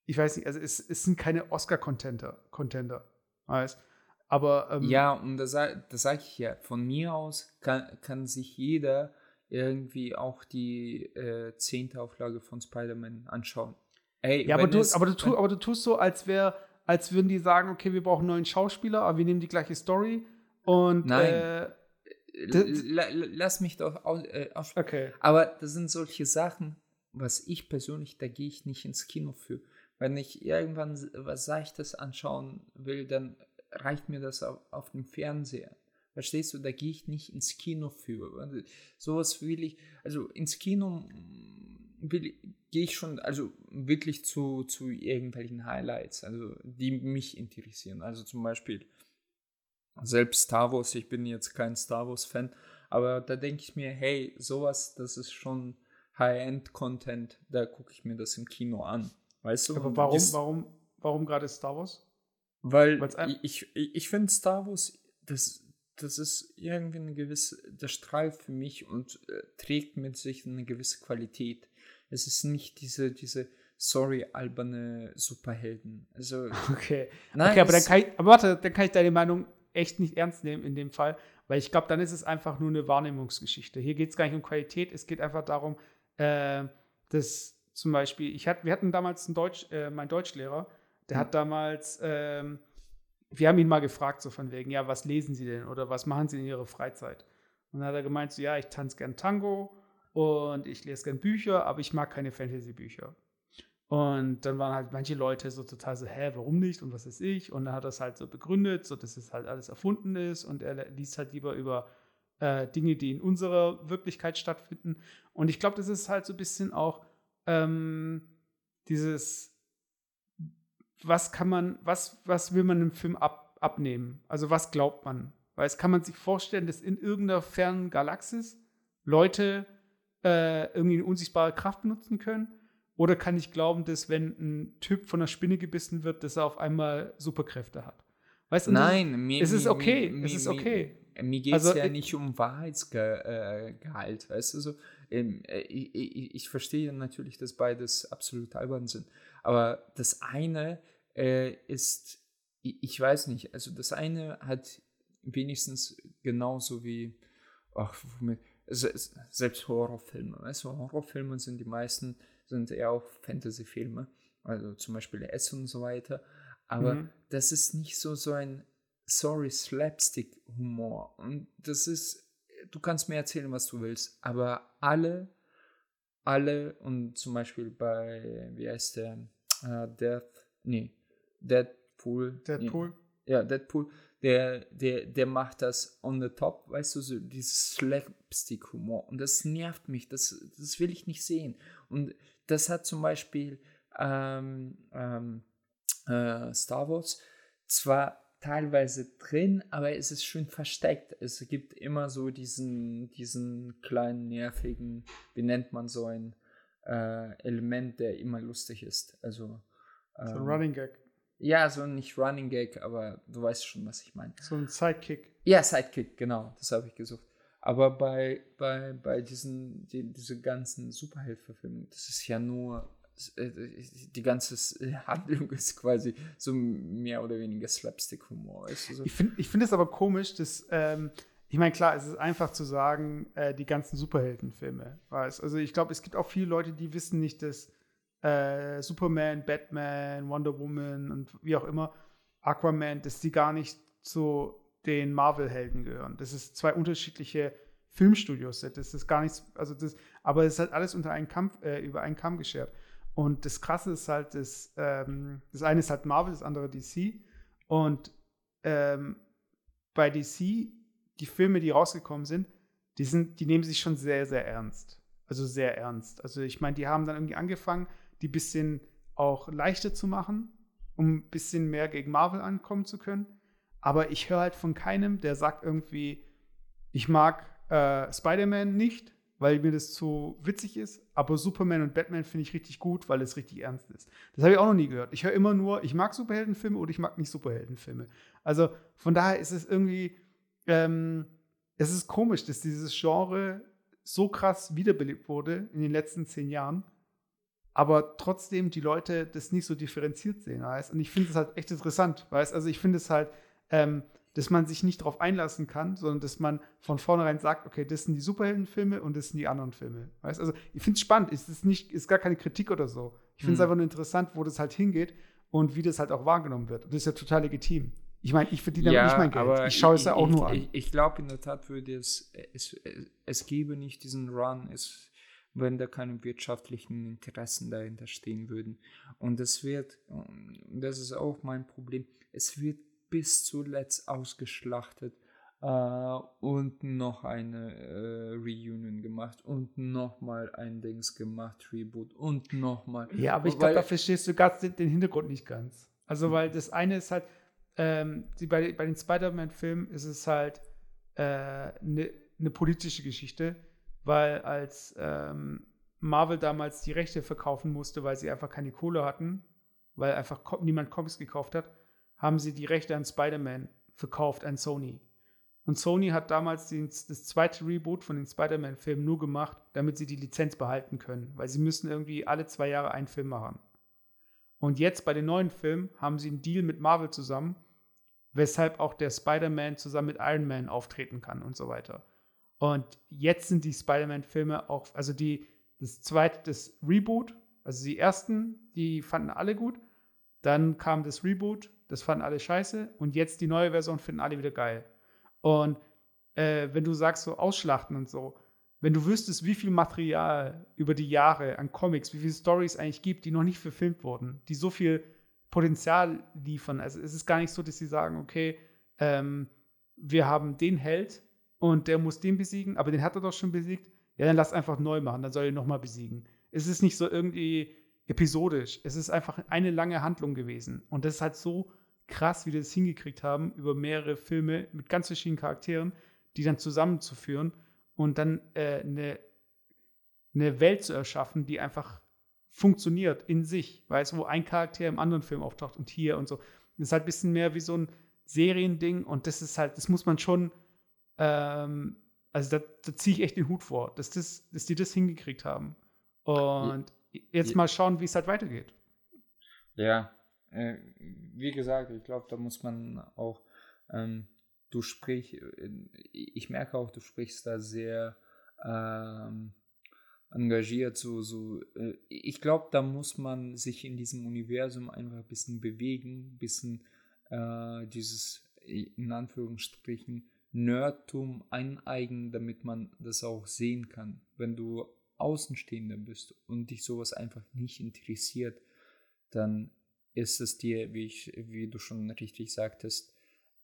ich weiß nicht, also es, es sind keine Oscar-Contender, Contender, weißt Aber ähm, Ja, und das, das sage ich ja. Von mir aus kann, kann sich jeder irgendwie auch die äh, zehnte Auflage von Spider-Man anschauen. Ey, Ja, aber du, es- aber, du tu, aber du tust so, als wäre, als würden die sagen, okay, wir brauchen einen neuen Schauspieler, aber wir nehmen die gleiche Story und Nein. Äh, lass mich doch aus, äh, okay. Aber das sind solche Sachen, was ich persönlich, da gehe ich nicht ins Kino für. Wenn ich irgendwann was Seichtes anschauen will, dann reicht mir das auf, auf dem Fernseher. Verstehst du, da gehe ich nicht ins Kino für. Also, Sowas will ich, also ins Kino gehe ich schon, also wirklich zu, zu irgendwelchen Highlights, also die mich interessieren. Also zum Beispiel selbst Star Wars, ich bin jetzt kein Star Wars-Fan, aber da denke ich mir, hey, sowas, das ist schon High-End-Content, da gucke ich mir das im Kino an. Weißt du? Aber warum, ist- warum, warum gerade Star Wars? Weil ich, ich, ich finde Star Wars, das, das ist irgendwie eine gewisse, das strahlt für mich und äh, trägt mit sich eine gewisse Qualität. Es ist nicht diese, diese, sorry, alberne Superhelden. Also, [LAUGHS] Okay. nein, okay, aber dann kann ich, aber warte, dann kann ich deine Meinung echt nicht ernst nehmen in dem Fall, weil ich glaube, dann ist es einfach nur eine Wahrnehmungsgeschichte. Hier geht es gar nicht um Qualität, es geht einfach darum, äh, dass zum Beispiel, ich hat, wir hatten damals einen Deutsch, äh, mein Deutschlehrer, der Mhm. hat damals, ähm, wir haben ihn mal gefragt, so von wegen, ja, was lesen Sie denn oder was machen Sie in Ihrer Freizeit? Und dann hat er gemeint, so, ja, ich tanze gern Tango und ich lese gern Bücher, aber ich mag keine Fantasy-Bücher. Und dann waren halt manche Leute so total so, hä, warum nicht und was ist ich? Und dann hat er es halt so begründet, so dass es halt alles erfunden ist und er liest halt lieber über äh, Dinge, die in unserer Wirklichkeit stattfinden. Und ich glaube, das ist halt so ein bisschen auch ähm, dieses, was kann man, was, was will man im Film ab, abnehmen? Also was glaubt man? Weil es kann man sich vorstellen, dass in irgendeiner fernen Galaxis Leute äh, irgendwie eine unsichtbare Kraft benutzen können? Oder kann ich glauben, dass wenn ein Typ von einer Spinne gebissen wird, dass er auf einmal Superkräfte hat? Weißt du? das Nein, mir, es ist okay, mir- es ist okay. Mir geht es Also, ja äh, nicht um Wahrheitsgehalt, äh, weißt du so. Ähm, äh, ich, ich, ich verstehe natürlich, dass beides absolut albern sind. Aber das eine äh, ist, ich, weiß nicht, also das eine hat wenigstens genauso wie, ach, womit, se- selbst Horrorfilme, weißt du, Horrorfilme sind die meisten, sind eher auch Fantasy-Filme, also zum Beispiel S und so weiter. Aber Mhm. das ist nicht so so ein sorry Slapstick-Humor. Und das ist, du kannst mir erzählen, was du willst, aber alle, alle und zum Beispiel bei, wie heißt der, äh, Death, nee, Deadpool. Deadpool. Nee, ja, Deadpool, der, der, der macht das on the top, weißt du, so dieses Slapstick-Humor. Und das nervt mich, das, das will ich nicht sehen. Und das hat zum Beispiel ähm, ähm, äh, Star Wars zwar teilweise drin, aber es ist schön versteckt. Es gibt immer so diesen, diesen kleinen, nervigen, wie nennt man so ein äh, Element, der immer lustig ist. Also So ein ähm, Running Gag. ja, so nicht Running Gag, aber du weißt schon, was ich meine. So ein Sidekick. Ja, Sidekick, genau, das habe ich gesucht. Aber bei, bei, bei diesen, die, diese ganzen Superheldenverfilmungen, das ist ja nur die ganze Handlung ist quasi so mehr oder weniger Slapstick-Humor. So. Ich finde ich find es aber komisch, dass, ähm, ich meine, klar, es ist einfach zu sagen, äh, die ganzen Superheldenfilme. Also ich glaube, es gibt auch viele Leute, die wissen nicht, dass äh, Superman, Batman, Wonder Woman und wie auch immer, Aquaman, dass die gar nicht zu den Marvel-Helden gehören. Das ist zwei unterschiedliche Filmstudios sind. Das ist gar nichts, also das, aber es ist halt alles unter einen Kampf, äh, über einen Kamm geschert. Und das Krasse ist halt, das, ähm, das eine ist halt Marvel, das andere DC. Und ähm, bei DC, die Filme, die rausgekommen sind, die sind, die nehmen sich schon sehr, sehr ernst. Also sehr ernst. Also ich meine, die haben dann irgendwie angefangen, die bisschen auch leichter zu machen, um ein bisschen mehr gegen Marvel ankommen zu können. Aber ich höre halt von keinem, der sagt irgendwie, ich mag äh, Spider-Man nicht, weil mir das zu witzig ist. Aber Superman und Batman finde ich richtig gut, weil es richtig ernst ist. Das habe ich auch noch nie gehört. Ich höre immer nur, ich mag Superheldenfilme oder ich mag nicht Superheldenfilme. Also von daher ist es irgendwie, ähm, es ist komisch, dass dieses Genre so krass wiederbelebt wurde in den letzten zehn Jahren, aber trotzdem die Leute das nicht so differenziert sehen. Weißt? Und ich finde es halt echt interessant, weißt? Also ich finde es halt, ähm, dass man sich nicht darauf einlassen kann, sondern dass man von vornherein sagt, okay, das sind die Superheldenfilme und das sind die anderen Filme. Weißt? Also ich finde es spannend, es ist, nicht, ist gar keine Kritik oder so. Ich finde es mhm. einfach nur interessant, wo das halt hingeht und wie das halt auch wahrgenommen wird. Und das ist ja total legitim. Ich meine, ich verdiene ja, damit nicht mein Geld. Ich schaue es ja auch ich, nur an. Ich, ich glaube in der Tat würde es, es, es gäbe nicht diesen Run, es, wenn da keine wirtschaftlichen Interessen dahinter stehen würden. Und es wird, das ist auch mein Problem, es wird bis zuletzt ausgeschlachtet äh, und noch eine äh, Reunion gemacht und nochmal ein Dings gemacht, Reboot und nochmal. Ja, aber ich glaube, da verstehst du ganz den, den, Hintergrund nicht ganz. Also, weil das eine ist halt, ähm, die, bei, bei den Spider-Man-Filmen ist es halt eine äh, ne, ne politische Geschichte, weil als ähm, Marvel damals die Rechte verkaufen musste, weil sie einfach keine Kohle hatten, weil einfach niemand Comics gekauft hat, haben sie die Rechte an Spider-Man verkauft an Sony. Und Sony hat damals den, das zweite Reboot von den Spider-Man-Filmen nur gemacht, damit sie die Lizenz behalten können, weil sie müssen irgendwie alle zwei Jahre einen Film machen. Und jetzt bei den neuen Filmen haben sie einen Deal mit Marvel zusammen, weshalb auch der Spider-Man zusammen mit Iron Man auftreten kann und so weiter. Und jetzt sind die Spider-Man-Filme auch, also die, das zweite, das Reboot, also die ersten, die fanden alle gut. Dann kam das Reboot das fanden alle scheiße. Und jetzt die neue Version finden alle wieder geil. Und äh, wenn du sagst, so Ausschlachten und so, wenn du wüsstest, wie viel Material über die Jahre an Comics, wie viele Stories eigentlich gibt, die noch nicht verfilmt wurden, die so viel Potenzial liefern. Also es ist gar nicht so, dass sie sagen, okay, ähm, wir haben den Held und der muss den besiegen, aber den hat er doch schon besiegt. Ja, dann lass einfach neu machen, dann soll er ihn nochmal besiegen. Es ist nicht so irgendwie episodisch. Es ist einfach eine lange Handlung gewesen. Und das ist halt so krass, wie die das hingekriegt haben, über mehrere Filme mit ganz verschiedenen Charakteren, die dann zusammenzuführen und dann äh, eine, eine Welt zu erschaffen, die einfach funktioniert in sich, weißt wo ein Charakter im anderen Film auftaucht und hier und so. Das ist halt ein bisschen mehr wie so ein Seriending und das ist halt, das muss man schon, ähm, also da, da ziehe ich echt den Hut vor, dass, das, dass die das hingekriegt haben. Und ja. jetzt mal schauen, wie es halt weitergeht. Ja, äh, wie gesagt, ich glaube, da muss man auch, ähm, du sprichst, äh, ich merke auch, du sprichst da sehr ähm, engagiert, so, so, äh, ich glaube, da muss man sich in diesem Universum einfach ein bisschen bewegen, ein bisschen äh, dieses, in Anführungsstrichen, Nerdtum eineignen, damit man das auch sehen kann. Wenn du Außenstehender bist und dich sowas einfach nicht interessiert, dann ist es dir, wie, ich, wie du schon richtig sagtest,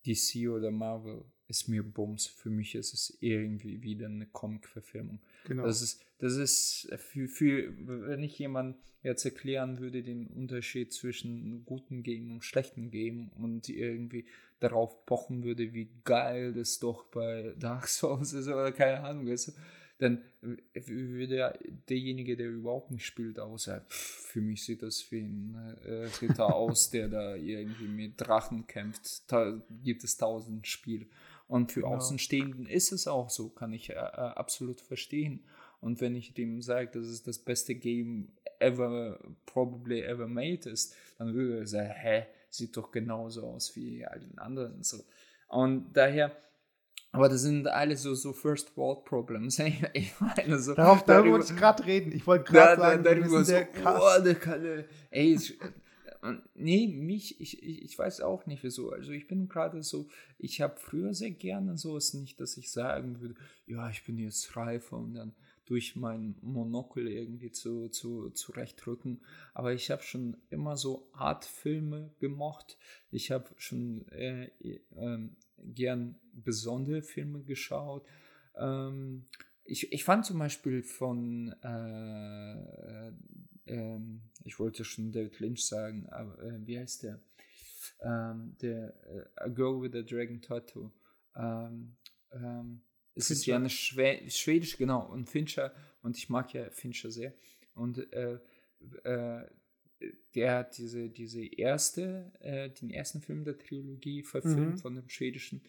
DC oder Marvel ist mir Bums. Für mich ist es irgendwie wieder eine Comic-Verfilmung. Genau. Das ist, das ist für, für, wenn ich jemand jetzt erklären würde, den Unterschied zwischen guten Game und schlechten Game und irgendwie darauf pochen würde, wie geil das doch bei Dark Souls ist oder keine Ahnung, du, dann würde derjenige, der überhaupt nicht spielt, außer für mich sieht das wie ein äh, Ritter [LAUGHS] aus, der da irgendwie mit Drachen kämpft. Da gibt es tausend Spiele. Und für genau. Außenstehenden ist es auch so, kann ich äh, äh absolut verstehen. Und wenn ich dem sage, das ist das beste Game ever, probably ever made ist, dann würde er sagen, hä, sieht doch genauso aus wie all den anderen. So. Und daher, aber das sind alles so, so First World Problems. [LAUGHS] Ich meine, so, Darauf, darüber wollte ich gerade reden. Ich wollte gerade sagen, da, darüber so, oh, der Kalle, ey, nee, mich, ich, ich, ich weiß auch nicht wieso. Also ich bin gerade so, ich habe früher sehr gerne so, es nicht, dass ich sagen würde, ja, ich bin jetzt reifer und dann durch mein Monokel irgendwie zu, zu, zurechtrücken. Aber ich habe schon immer so Artfilme gemocht. Ich habe schon äh, äh, gern besondere Filme geschaut. Ähm, ich, ich fand zum Beispiel von, äh, äh, ich wollte schon David Lynch sagen, aber äh, wie heißt der? Ähm, der äh, A Girl with a Dragon Tattoo. Ähm, ähm, es ist ja eine Schwä schwedische, genau, und Fincher, und ich mag ja Fincher sehr. Und äh, äh, der hat diese, diese erste, äh, den ersten Film der Trilogie verfilmt mhm. von dem schwedischen,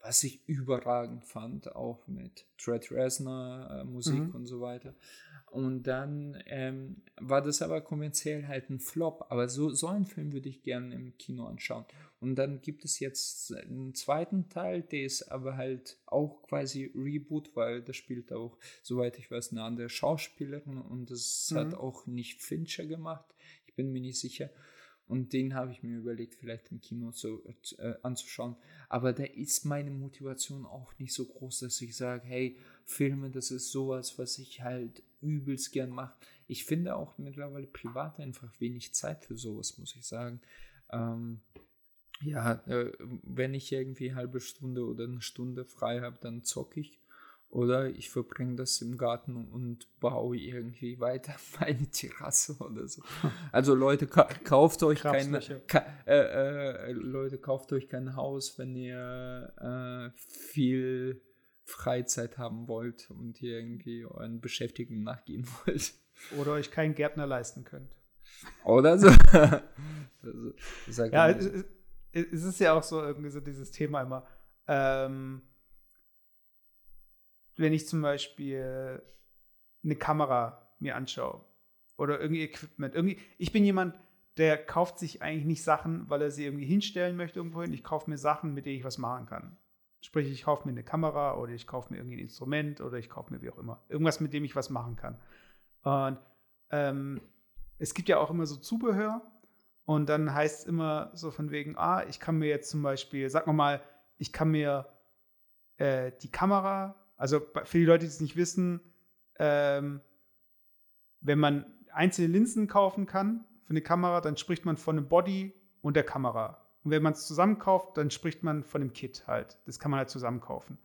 was ich überragend fand, auch mit Trent Reznor äh, Musik mhm. und so weiter. Und dann ähm, war das aber kommerziell halt ein Flop. Aber so, so einen Film würde ich gerne im Kino anschauen. Und dann gibt es jetzt einen zweiten Teil, der ist aber halt auch quasi Reboot, weil da spielt auch, soweit ich weiß, eine andere Schauspielerin und das mhm. hat auch nicht Fincher gemacht. Ich bin mir nicht sicher. Und den habe ich mir überlegt, vielleicht im Kino zu, äh, anzuschauen. Aber da ist meine Motivation auch nicht so groß, dass ich sage, hey, Filme, das ist sowas, was ich halt übelst gern mache. Ich finde auch mittlerweile privat einfach wenig Zeit für sowas, muss ich sagen. Ähm, ja, äh, wenn ich irgendwie eine halbe Stunde oder eine Stunde frei habe, dann zocke ich. Oder ich verbringe das im Garten und baue irgendwie weiter [LAUGHS] meine Terrasse oder so. [LAUGHS] Also Leute, ka kauft euch kein ka äh, äh, Leute, kauft euch kein Haus, wenn ihr äh, viel Freizeit haben wollt und irgendwie euren Beschäftigungen nachgehen [LAUGHS] wollt. Oder euch keinen Gärtner leisten könnt. Oder so. ja, es, es, ist ja auch so irgendwie so dieses Thema immer. Ähm, wenn ich zum Beispiel eine Kamera mir anschaue oder irgendwie Equipment, irgendwie, ich bin jemand, der kauft sich eigentlich nicht Sachen, weil er sie irgendwie hinstellen möchte irgendwohin. Ich kaufe mir Sachen, mit denen ich was machen kann. Sprich, ich kaufe mir eine Kamera oder ich kaufe mir irgendwie ein Instrument oder ich kaufe mir wie auch immer. Irgendwas, mit dem ich was machen kann. Und ähm, es gibt ja auch immer so Zubehör. Und dann heißt es immer so von wegen, ah, ich kann mir jetzt zum Beispiel, sag mal, ich kann mir äh, die Kamera, also für die Leute, die es nicht wissen, ähm, wenn man einzelne Linsen kaufen kann für eine Kamera, dann spricht man von einem Body und der Kamera. Und wenn man es zusammen kauft, dann spricht man von dem Kit halt. Das kann man halt zusammen kaufen.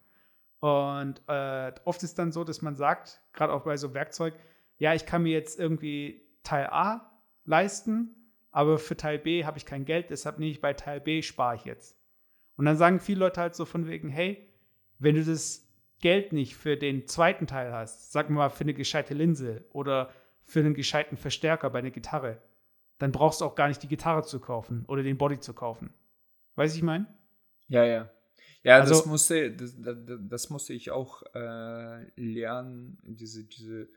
Und äh, oft ist dann so, dass man sagt, gerade auch bei so Werkzeug, ja, ich kann mir jetzt irgendwie Teil A leisten, aber für Teil B habe ich kein Geld, deshalb nehme ich bei Teil B, spare ich jetzt. Und dann sagen viele Leute halt so von wegen, hey, wenn du das Geld nicht für den zweiten Teil hast, sag mal für eine gescheite Linse oder für einen gescheiten Verstärker bei einer Gitarre, dann brauchst du auch gar nicht die Gitarre zu kaufen oder den Body zu kaufen. Weißt du, ich meine? Ja, ja. Ja, also, das musste, das, das, das musste ich auch äh, lernen, diese, diese,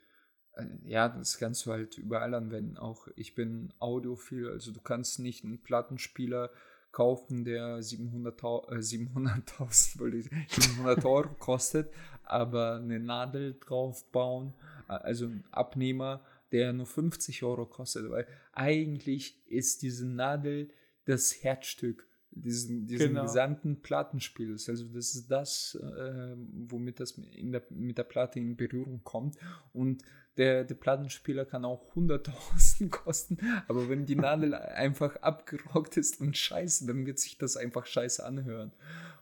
äh, ja, das kannst du halt überall anwenden. Auch ich bin audiophil, also du kannst nicht einen Plattenspieler kaufen, der 700.000 äh, 700 700 [LAUGHS] Euro kostet, aber eine Nadel drauf bauen, äh, also einen Abnehmer der nur 50 Euro kostet, weil eigentlich ist diese Nadel das Herzstück diesen, diesen genau. gesamten Plattenspiels. Also das ist das, äh, womit das der, mit der Platte in Berührung kommt. Und der, der Plattenspieler kann auch 100.000 [LAUGHS] kosten, aber wenn die Nadel einfach abgerockt ist und scheiße, dann wird sich das einfach scheiße anhören.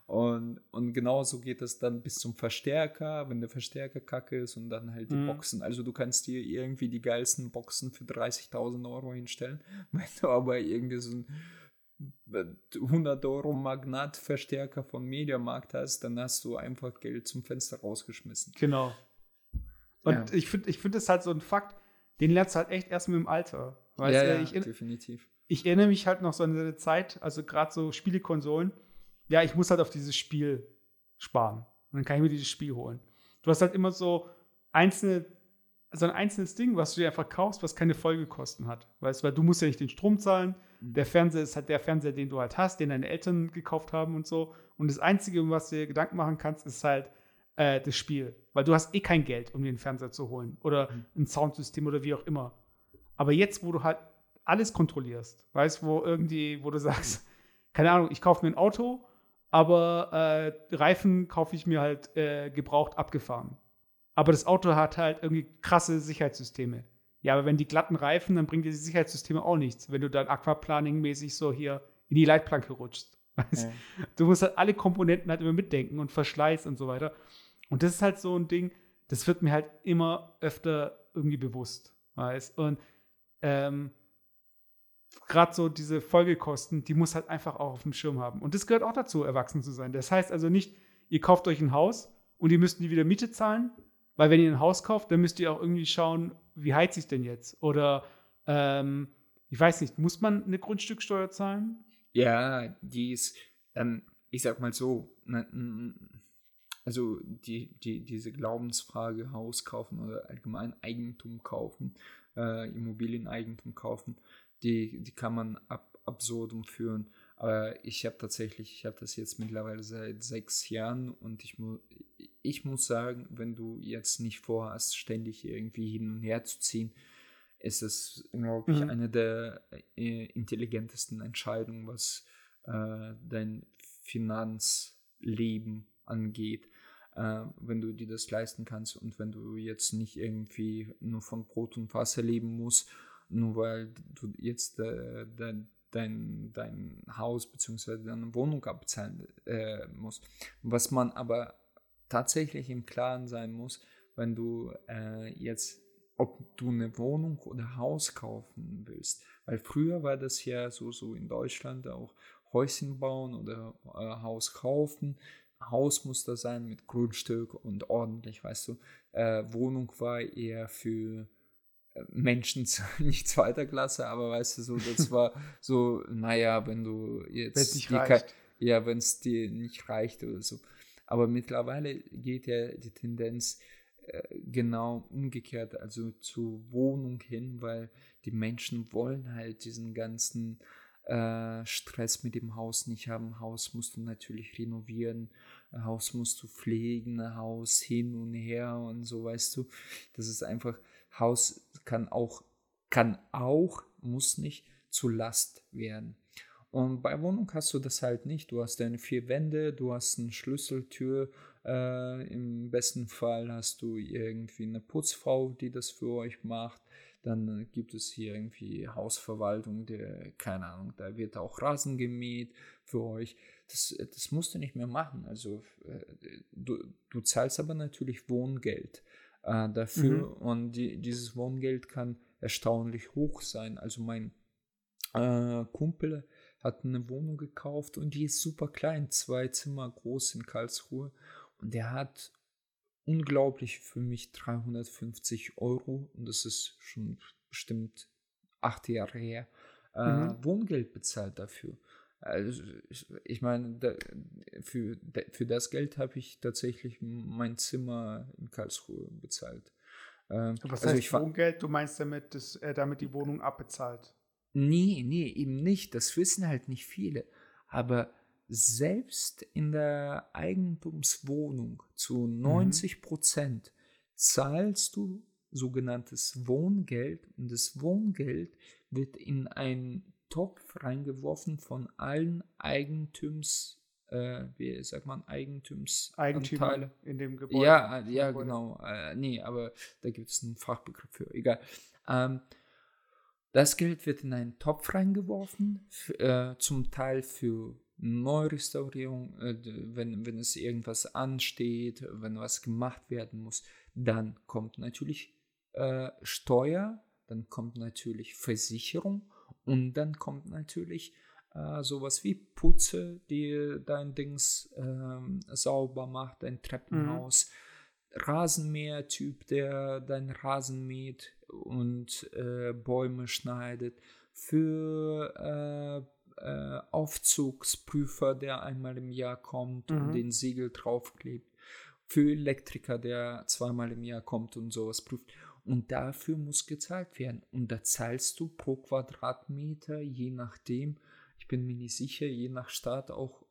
Und, und genauso geht es dann bis zum Verstärker, wenn der Verstärker kacke ist und dann halt die mhm. Boxen. Also du kannst dir irgendwie die geilsten Boxen für 30.000 Euro hinstellen. [LAUGHS] Wenn du aber irgendwie so ein 100 Euro Magnat-Verstärker von Mediamarkt hast, dann hast du einfach Geld zum Fenster rausgeschmissen. Genau. Und ja. ich finde ich find das halt so ein Fakt, den lernst du halt echt erst mit dem Alter. Weißt ja, ja, ich, definitiv. Ich erinnere mich halt noch so an eine Zeit, also gerade so Spielekonsolen, ja, ich muss halt auf dieses Spiel sparen. Und dann kann ich mir dieses Spiel holen. Du hast halt immer so einzelne, so ein einzelnes Ding, was du dir einfach kaufst, was keine Folgekosten hat. Weißt du, weil du musst ja nicht den Strom zahlen. Mhm. Der Fernseher ist halt der Fernseher, den du halt hast, den deine Eltern gekauft haben und so. Und das Einzige, um was du dir Gedanken machen kannst, ist halt äh, das Spiel. Weil du hast eh kein Geld, um dir einen Fernseher zu holen. Oder Mhm. ein Soundsystem oder wie auch immer. Aber jetzt, wo du halt alles kontrollierst, weißt wo irgendwie, wo du sagst, keine Ahnung, ich kaufe mir ein Auto, aber äh, Reifen kaufe ich mir halt äh, gebraucht abgefahren. Aber das Auto hat halt irgendwie krasse Sicherheitssysteme. Ja, aber wenn die glatten Reifen, dann bringen dir die Sicherheitssysteme auch nichts, wenn du dann Aquaplaning-mäßig so hier in die Leitplanke rutschst. [LAUGHS] Weißt? Ja. Du musst halt alle Komponenten halt immer mitdenken und Verschleiß und so weiter. Und das ist halt so ein Ding, das wird mir halt immer öfter irgendwie bewusst. Weißt? Und ähm, gerade so diese Folgekosten, die muss halt einfach auch auf dem Schirm haben. Und das gehört auch dazu, erwachsen zu sein. Das heißt also nicht, ihr kauft euch ein Haus und ihr müsst nie wieder Miete zahlen, weil wenn ihr ein Haus kauft, dann müsst ihr auch irgendwie schauen, wie heizt ich denn jetzt? Oder ähm, ich weiß nicht, muss man eine Grundstücksteuer zahlen? Ja, die ist, ähm, ich sag mal so, ne, n- also die, die, diese Glaubensfrage, Haus kaufen oder allgemein Eigentum kaufen, äh, Immobilieneigentum kaufen, die, die kann man ab absurdum führen. Aber ich habe tatsächlich, ich habe das jetzt mittlerweile seit sechs Jahren und ich, mu ich muss sagen, wenn du jetzt nicht vorhast, ständig irgendwie hin und her zu ziehen, ist es, glaube ich, Mhm. eine der äh, intelligentesten Entscheidungen, was äh, dein Finanzleben angeht. Äh, wenn du dir das leisten kannst und wenn du jetzt nicht irgendwie nur von Brot und Wasser leben musst, nur weil du jetzt äh, dein, dein, dein Haus bzw. deine Wohnung abzahlen äh, musst. Was man aber tatsächlich im Klaren sein muss, wenn du äh, jetzt, ob du eine Wohnung oder Haus kaufen willst. Weil früher war das ja so, so in Deutschland auch Häuschen bauen oder äh, Haus kaufen. Haus muss da sein mit Grundstück und ordentlich, weißt du. Äh, Wohnung war eher für äh, Menschen, [LAUGHS] nicht zweiter Klasse, aber weißt du, so, das [LAUGHS] war so, naja, wenn du jetzt Wenn es nicht reicht. ja, wenn es dir nicht reicht oder so. Aber mittlerweile geht ja die Tendenz äh, genau umgekehrt, also zur Wohnung hin, weil die Menschen wollen halt diesen ganzen äh, Stress mit dem Haus nicht haben. Haus musst du natürlich renovieren, Haus musst du pflegen, Haus hin und her und so, weißt du. Das ist einfach, Haus kann auch, kann auch, muss nicht zu Last werden. Und bei Wohnung hast du das halt nicht. Du hast deine vier Wände, du hast eine Schlüsseltür. Äh, Im besten Fall hast du irgendwie eine Putzfrau, die das für euch macht. Dann gibt es hier irgendwie Hausverwaltung, der, keine Ahnung, da wird auch Rasen gemäht für euch. Das, das musst du nicht mehr machen. Also äh, du, du zahlst aber natürlich Wohngeld äh, dafür Mhm. und die, dieses Wohngeld kann erstaunlich hoch sein. Also mein äh, Kumpel hat eine Wohnung gekauft und die ist super klein, zwei Zimmer groß in Karlsruhe und der hat unglaublich für mich 350 Euro und das ist schon bestimmt acht Jahre her, äh, Mhm. Wohngeld bezahlt dafür. Also ich, ich meine, da, für, da, für das Geld habe ich tatsächlich mein Zimmer in Karlsruhe bezahlt. Ähm, Was also heißt Wohngeld? Du meinst damit, dass er damit die Wohnung abbezahlt? Nee, nee, eben nicht. Das wissen halt nicht viele. Aber selbst in der Eigentumswohnung zu 90 Prozent zahlst du sogenanntes Wohngeld und das Wohngeld wird in einen Topf reingeworfen von allen Eigentums, äh, wie sagt man, Eigentumsanteile. Eigentümer in dem Gebäude. Ja, äh, ja, Gebäude. genau. Äh, nee, aber da gibt es einen Fachbegriff für. Egal. Ähm, das Geld wird in einen Topf reingeworfen, äh, zum Teil für Neurestaurierung, äh, wenn, wenn es irgendwas ansteht, wenn was gemacht werden muss. Dann kommt natürlich äh, Steuer, dann kommt natürlich Versicherung und dann kommt natürlich äh, sowas wie Putze, die dein Dings ähm, sauber macht, dein Treppenhaus. Rasenmäher-Typ, der dein Rasen mäht und äh, Bäume schneidet, für äh, Aufzugsprüfer, der einmal im Jahr kommt und Mhm. den Siegel draufklebt, für Elektriker, der zweimal im Jahr kommt und sowas prüft. Und dafür muss gezahlt werden. Und da zahlst du pro Quadratmeter, je nachdem, ich bin mir nicht sicher, je nach Staat auch,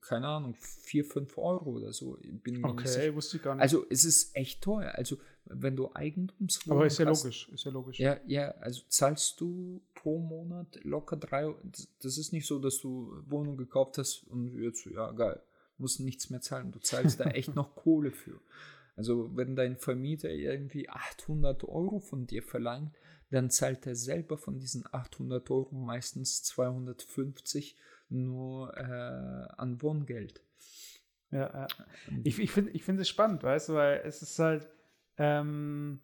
keine Ahnung, 4, 5 Euro oder so. Bin okay, wusste ich gar nicht. Also es ist echt teuer. Also wenn du Eigentumswohnung Aber ist ja hast, logisch, ist ja logisch. Ja, ja, also zahlst du pro Monat locker drei. Das ist nicht so, dass du Wohnung gekauft hast und jetzt, ja, geil, musst nichts mehr zahlen. Du zahlst da echt noch [LAUGHS] Kohle für. Also wenn dein Vermieter irgendwie 800 Euro von dir verlangt, dann zahlt er selber von diesen 800 Euro meistens 250 nur äh, an Wohngeld. Ja, ja. Ich, ich finde es spannend, weißt du, weil es ist halt, ähm,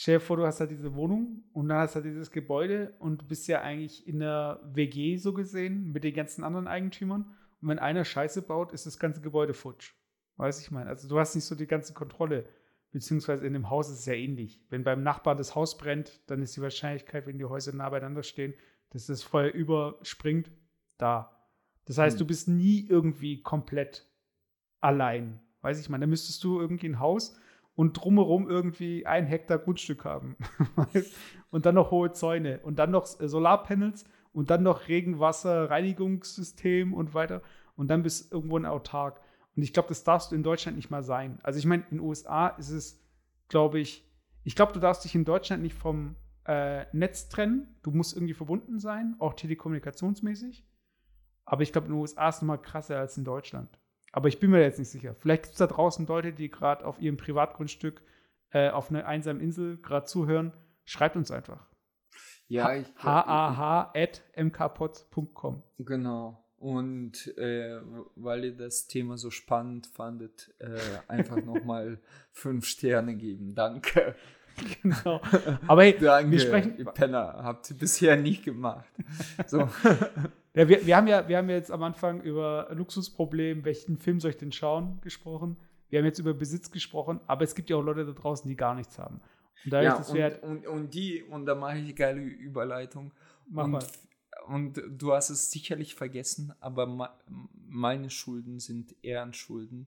stell dir vor, du hast halt diese Wohnung und dann hast du halt dieses Gebäude und du bist ja eigentlich in der WG so gesehen mit den ganzen anderen Eigentümern. Und wenn einer Scheiße baut, ist das ganze Gebäude futsch. Weißt ich meine? Also du hast nicht so die ganze Kontrolle. Beziehungsweise in dem Haus ist es ja ähnlich. Wenn beim Nachbarn das Haus brennt, dann ist die Wahrscheinlichkeit, wenn die Häuser nah beieinander stehen, dass das Feuer überspringt, da. Das heißt, hm. du bist nie irgendwie komplett allein. Weiß ich meine, da müsstest du irgendwie ein Haus und drumherum irgendwie ein Hektar Grundstück haben. [LAUGHS] und dann noch hohe Zäune und dann noch Solarpanels und dann noch Regenwasser, Reinigungssystem und weiter. Und dann bist du irgendwo ein Autark. Und ich glaube, das darfst du in Deutschland nicht mal sein. Also ich meine, in den USA ist es, glaube ich, ich glaube, du darfst dich in Deutschland nicht vom äh, Netz trennen. Du musst irgendwie verbunden sein, auch telekommunikationsmäßig. Aber ich glaube, in den USA ist es nochmal krasser als in Deutschland. Aber ich bin mir jetzt nicht sicher. Vielleicht gibt es da draußen Leute, die gerade auf ihrem Privatgrundstück äh, auf einer einsamen Insel gerade zuhören. Schreibt uns einfach. Ja, ich. hah.mkpots.com. Genau. Und äh, weil ihr das Thema so spannend fandet, äh, einfach nochmal [LAUGHS] fünf Sterne geben. Danke. Genau. Aber hey, [LAUGHS] Danke, wir sprechen. Ihr Penner, habt ihr bisher nicht gemacht. So. [LAUGHS] Ja, wir, wir, haben ja, wir haben jetzt am Anfang über Luxusproblem, welchen Film soll ich denn schauen, gesprochen. Wir haben jetzt über Besitz gesprochen, aber es gibt ja auch Leute da draußen, die gar nichts haben. Und da ja, ist es und, und, und, die, und da mache ich eine geile Überleitung. Mach und, mal. und du hast es sicherlich vergessen, aber meine Schulden sind Ehrenschulden.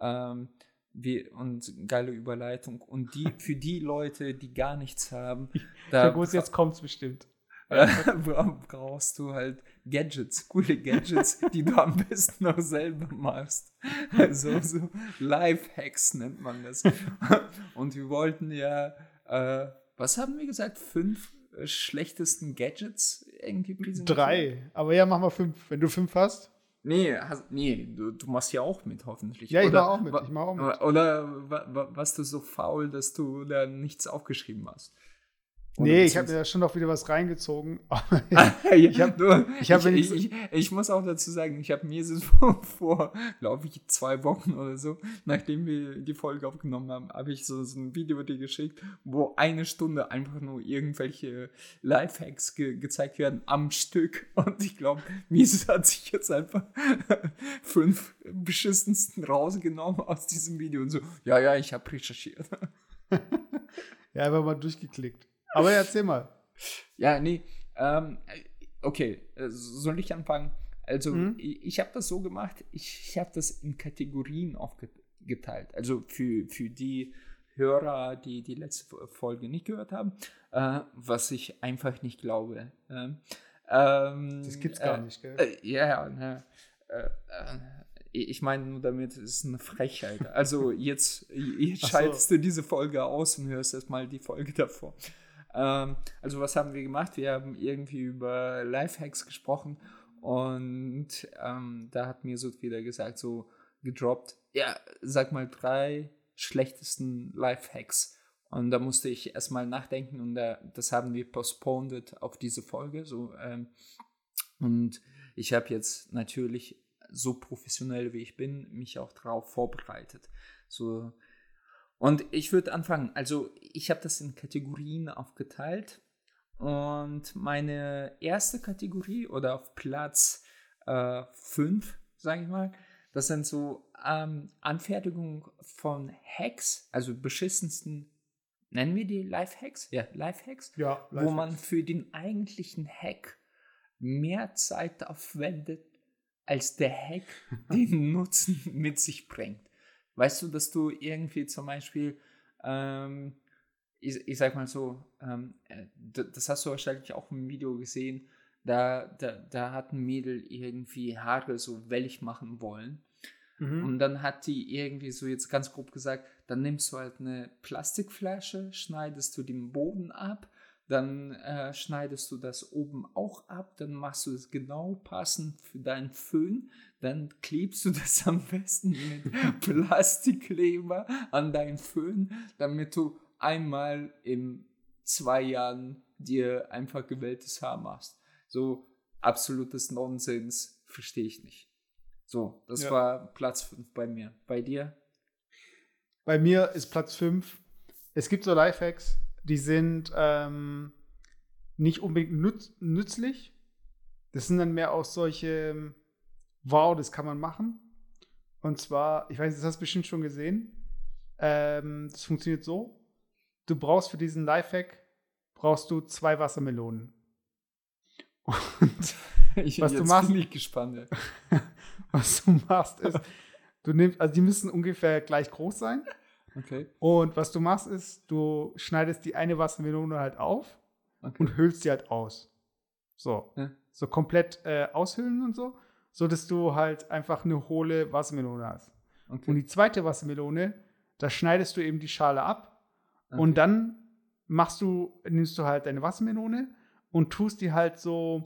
Ähm, wie, und geile Überleitung. Und die, [LAUGHS] für die Leute, die gar nichts haben, da. gut, jetzt [LAUGHS] kommt es bestimmt. [LAUGHS] brauchst du halt Gadgets, coole Gadgets, die du am besten noch selber machst. Also so Life-Hacks nennt man das. Und wir wollten ja, äh, was haben wir gesagt, fünf äh, schlechtesten Gadgets irgendwie präsentieren? Drei, aber ja, mach mal fünf, wenn du fünf hast. Nee, hast, nee du, du, machst ja auch mit, hoffentlich. Ja, ich oder, mach auch mit. Ich mach auch mit. Oder warst du so faul, dass du da nichts aufgeschrieben hast? Nee, ich habe mir da schon noch wieder was reingezogen. [LAUGHS] ich, hab, nur, [LAUGHS] ich, hab ich, ich, ich, muss auch dazu sagen, ich habe mir [LAUGHS] vor, vor glaube ich, zwei Wochen oder so, nachdem wir die Folge aufgenommen haben, habe ich so, so ein Video dir geschickt, wo eine Stunde einfach nur irgendwelche Lifehacks ge gezeigt werden am Stück. Und ich glaube, Mises hat sich jetzt einfach fünf beschissensten rausgenommen aus diesem Video und so, ja, ja, ich habe recherchiert. ja, einfach mal durchgeklickt. Aber erzähl mal. Ja, nee. Ähm, okay, äh, soll ich anfangen? Also, mhm. ich, ich habe das so gemacht, ich, ich habe das in Kategorien aufgeteilt. Also für, für die Hörer, die die letzte Folge nicht gehört haben, äh, was ich einfach nicht glaube. Ähm, ähm, das gibt's gar äh, nicht, gell? Äh, ja, ne, äh, äh, ich meine nur damit, es ist eine Frechheit. Also jetzt, jetzt schaltest so. du diese Folge aus und hörst erstmal die Folge davor. Ähm, also was haben wir gemacht? Wir haben irgendwie über Lifehacks gesprochen und ähm, da hat mir so wieder gesagt, so gedroppt, ja, sag mal drei schlechtesten Lifehacks. Und da musste ich erstmal nachdenken und da, das haben wir postponed auf diese Folge. So, ähm, und ich habe jetzt natürlich so professionell wie ich bin, mich auch darauf vorbereitet. So, und ich würde anfangen. Also ich habe das in Kategorien aufgeteilt. Und meine erste Kategorie oder auf Platz 5, äh, sage ich mal, das sind so ähm, Anfertigung von Hacks, also beschissensten, nennen wir die Live-Hacks? Ja, Live-Hacks. Ja, Live wo man für den eigentlichen Hack mehr Zeit aufwendet, als der Hack [LAUGHS] den Nutzen mit sich bringt. Weißt du, dass du irgendwie zum Beispiel ähm, ich, ich sag mal so, ähm, äh, das hast du wahrscheinlich auch im Video gesehen, da, da, da hat ein Mädel irgendwie Haare so wellig machen wollen. Mhm. Und dann hat die irgendwie so jetzt ganz grob gesagt, dann nimmst du halt eine Plastikflasche, schneidest du den Boden ab, dann äh, schneidest du das oben auch ab, dann machst du es genau passend für deinen Föhn, dann klebst du [LAUGHS] das am besten mit [LAUGHS] Plastikkleber an deinen Föhn, damit du einmal in zwei Jahren dir einfach gewelltes Haar machst. So absolutes Nonsens, verstehe ich nicht. So, das ja. war Platz 5 bei mir. Bei dir? Bei mir ist Platz 5. Es gibt so Lifehacks, die sind ähm, nicht unbedingt nütz nützlich. Das sind dann mehr auch solche, wow, das kann man machen. Und zwar, ich weiß, das hast du bestimmt schon gesehen. Ähm, das funktioniert so. Du brauchst für diesen Lifehack brauchst du zwei Wassermelonen. [LAUGHS] Und ich, was du machst, bin ich gespannt. [LAUGHS] was du machst ist, du nimmst, also die müssen ungefähr gleich groß sein. Okay. Und was du machst ist, du schneidest die eine Wassermelone halt auf okay. und hüllst sie halt aus. So. Ja. So komplett äh, aushüllen und so, so dass du halt einfach eine hohle Wassermelone hast. Okay. Und die zweite Wassermelone, da schneidest du eben die Schale ab und dann machst du, nimmst du halt deine Wassermelone und tust die halt so,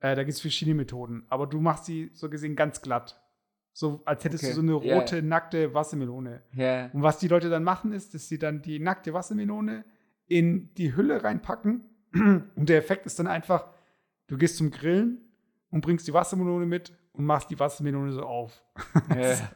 äh, da gibt es verschiedene Methoden, aber du machst sie so gesehen ganz glatt. So als hättest okay. du so eine rote, yeah. nackte Wassermelone. Yeah. Und was die Leute dann machen, ist, dass sie dann die nackte Wassermelone in die Hülle reinpacken. [CLEARS THROAT] Und der Effekt ist dann einfach, du gehst zum Grillen und bringst die Wassermelone mit und machst die Wassermelone so auf. [LAUGHS] Yeah.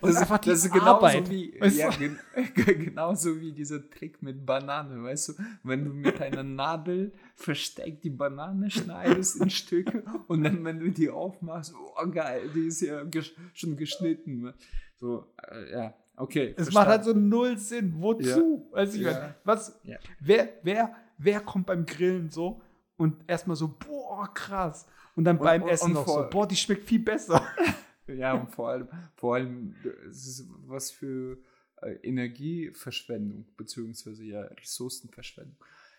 Das, ist einfach das ist genauso wie, ja, gen [LAUGHS] genauso wie dieser Trick mit Banane, weißt du? Wenn du mit einer Nadel versteckt die Banane schneidest in Stücke und dann, wenn du die aufmachst, oh geil, die ist ja ges schon geschnitten. Ne? So, äh, ja, okay. Es macht halt so null Sinn. Wozu? Ja. Also ich ja. meine, was, ja. wer, wer, wer kommt beim Grillen so und erstmal so, boah, krass. Und dann beim und, Essen und noch so, boah, die schmeckt viel besser. [LAUGHS] Ja, und vor allem, vor allem, es ist was für äh, Energieverschwendung, beziehungsweise ja Ressourcenverschwendung.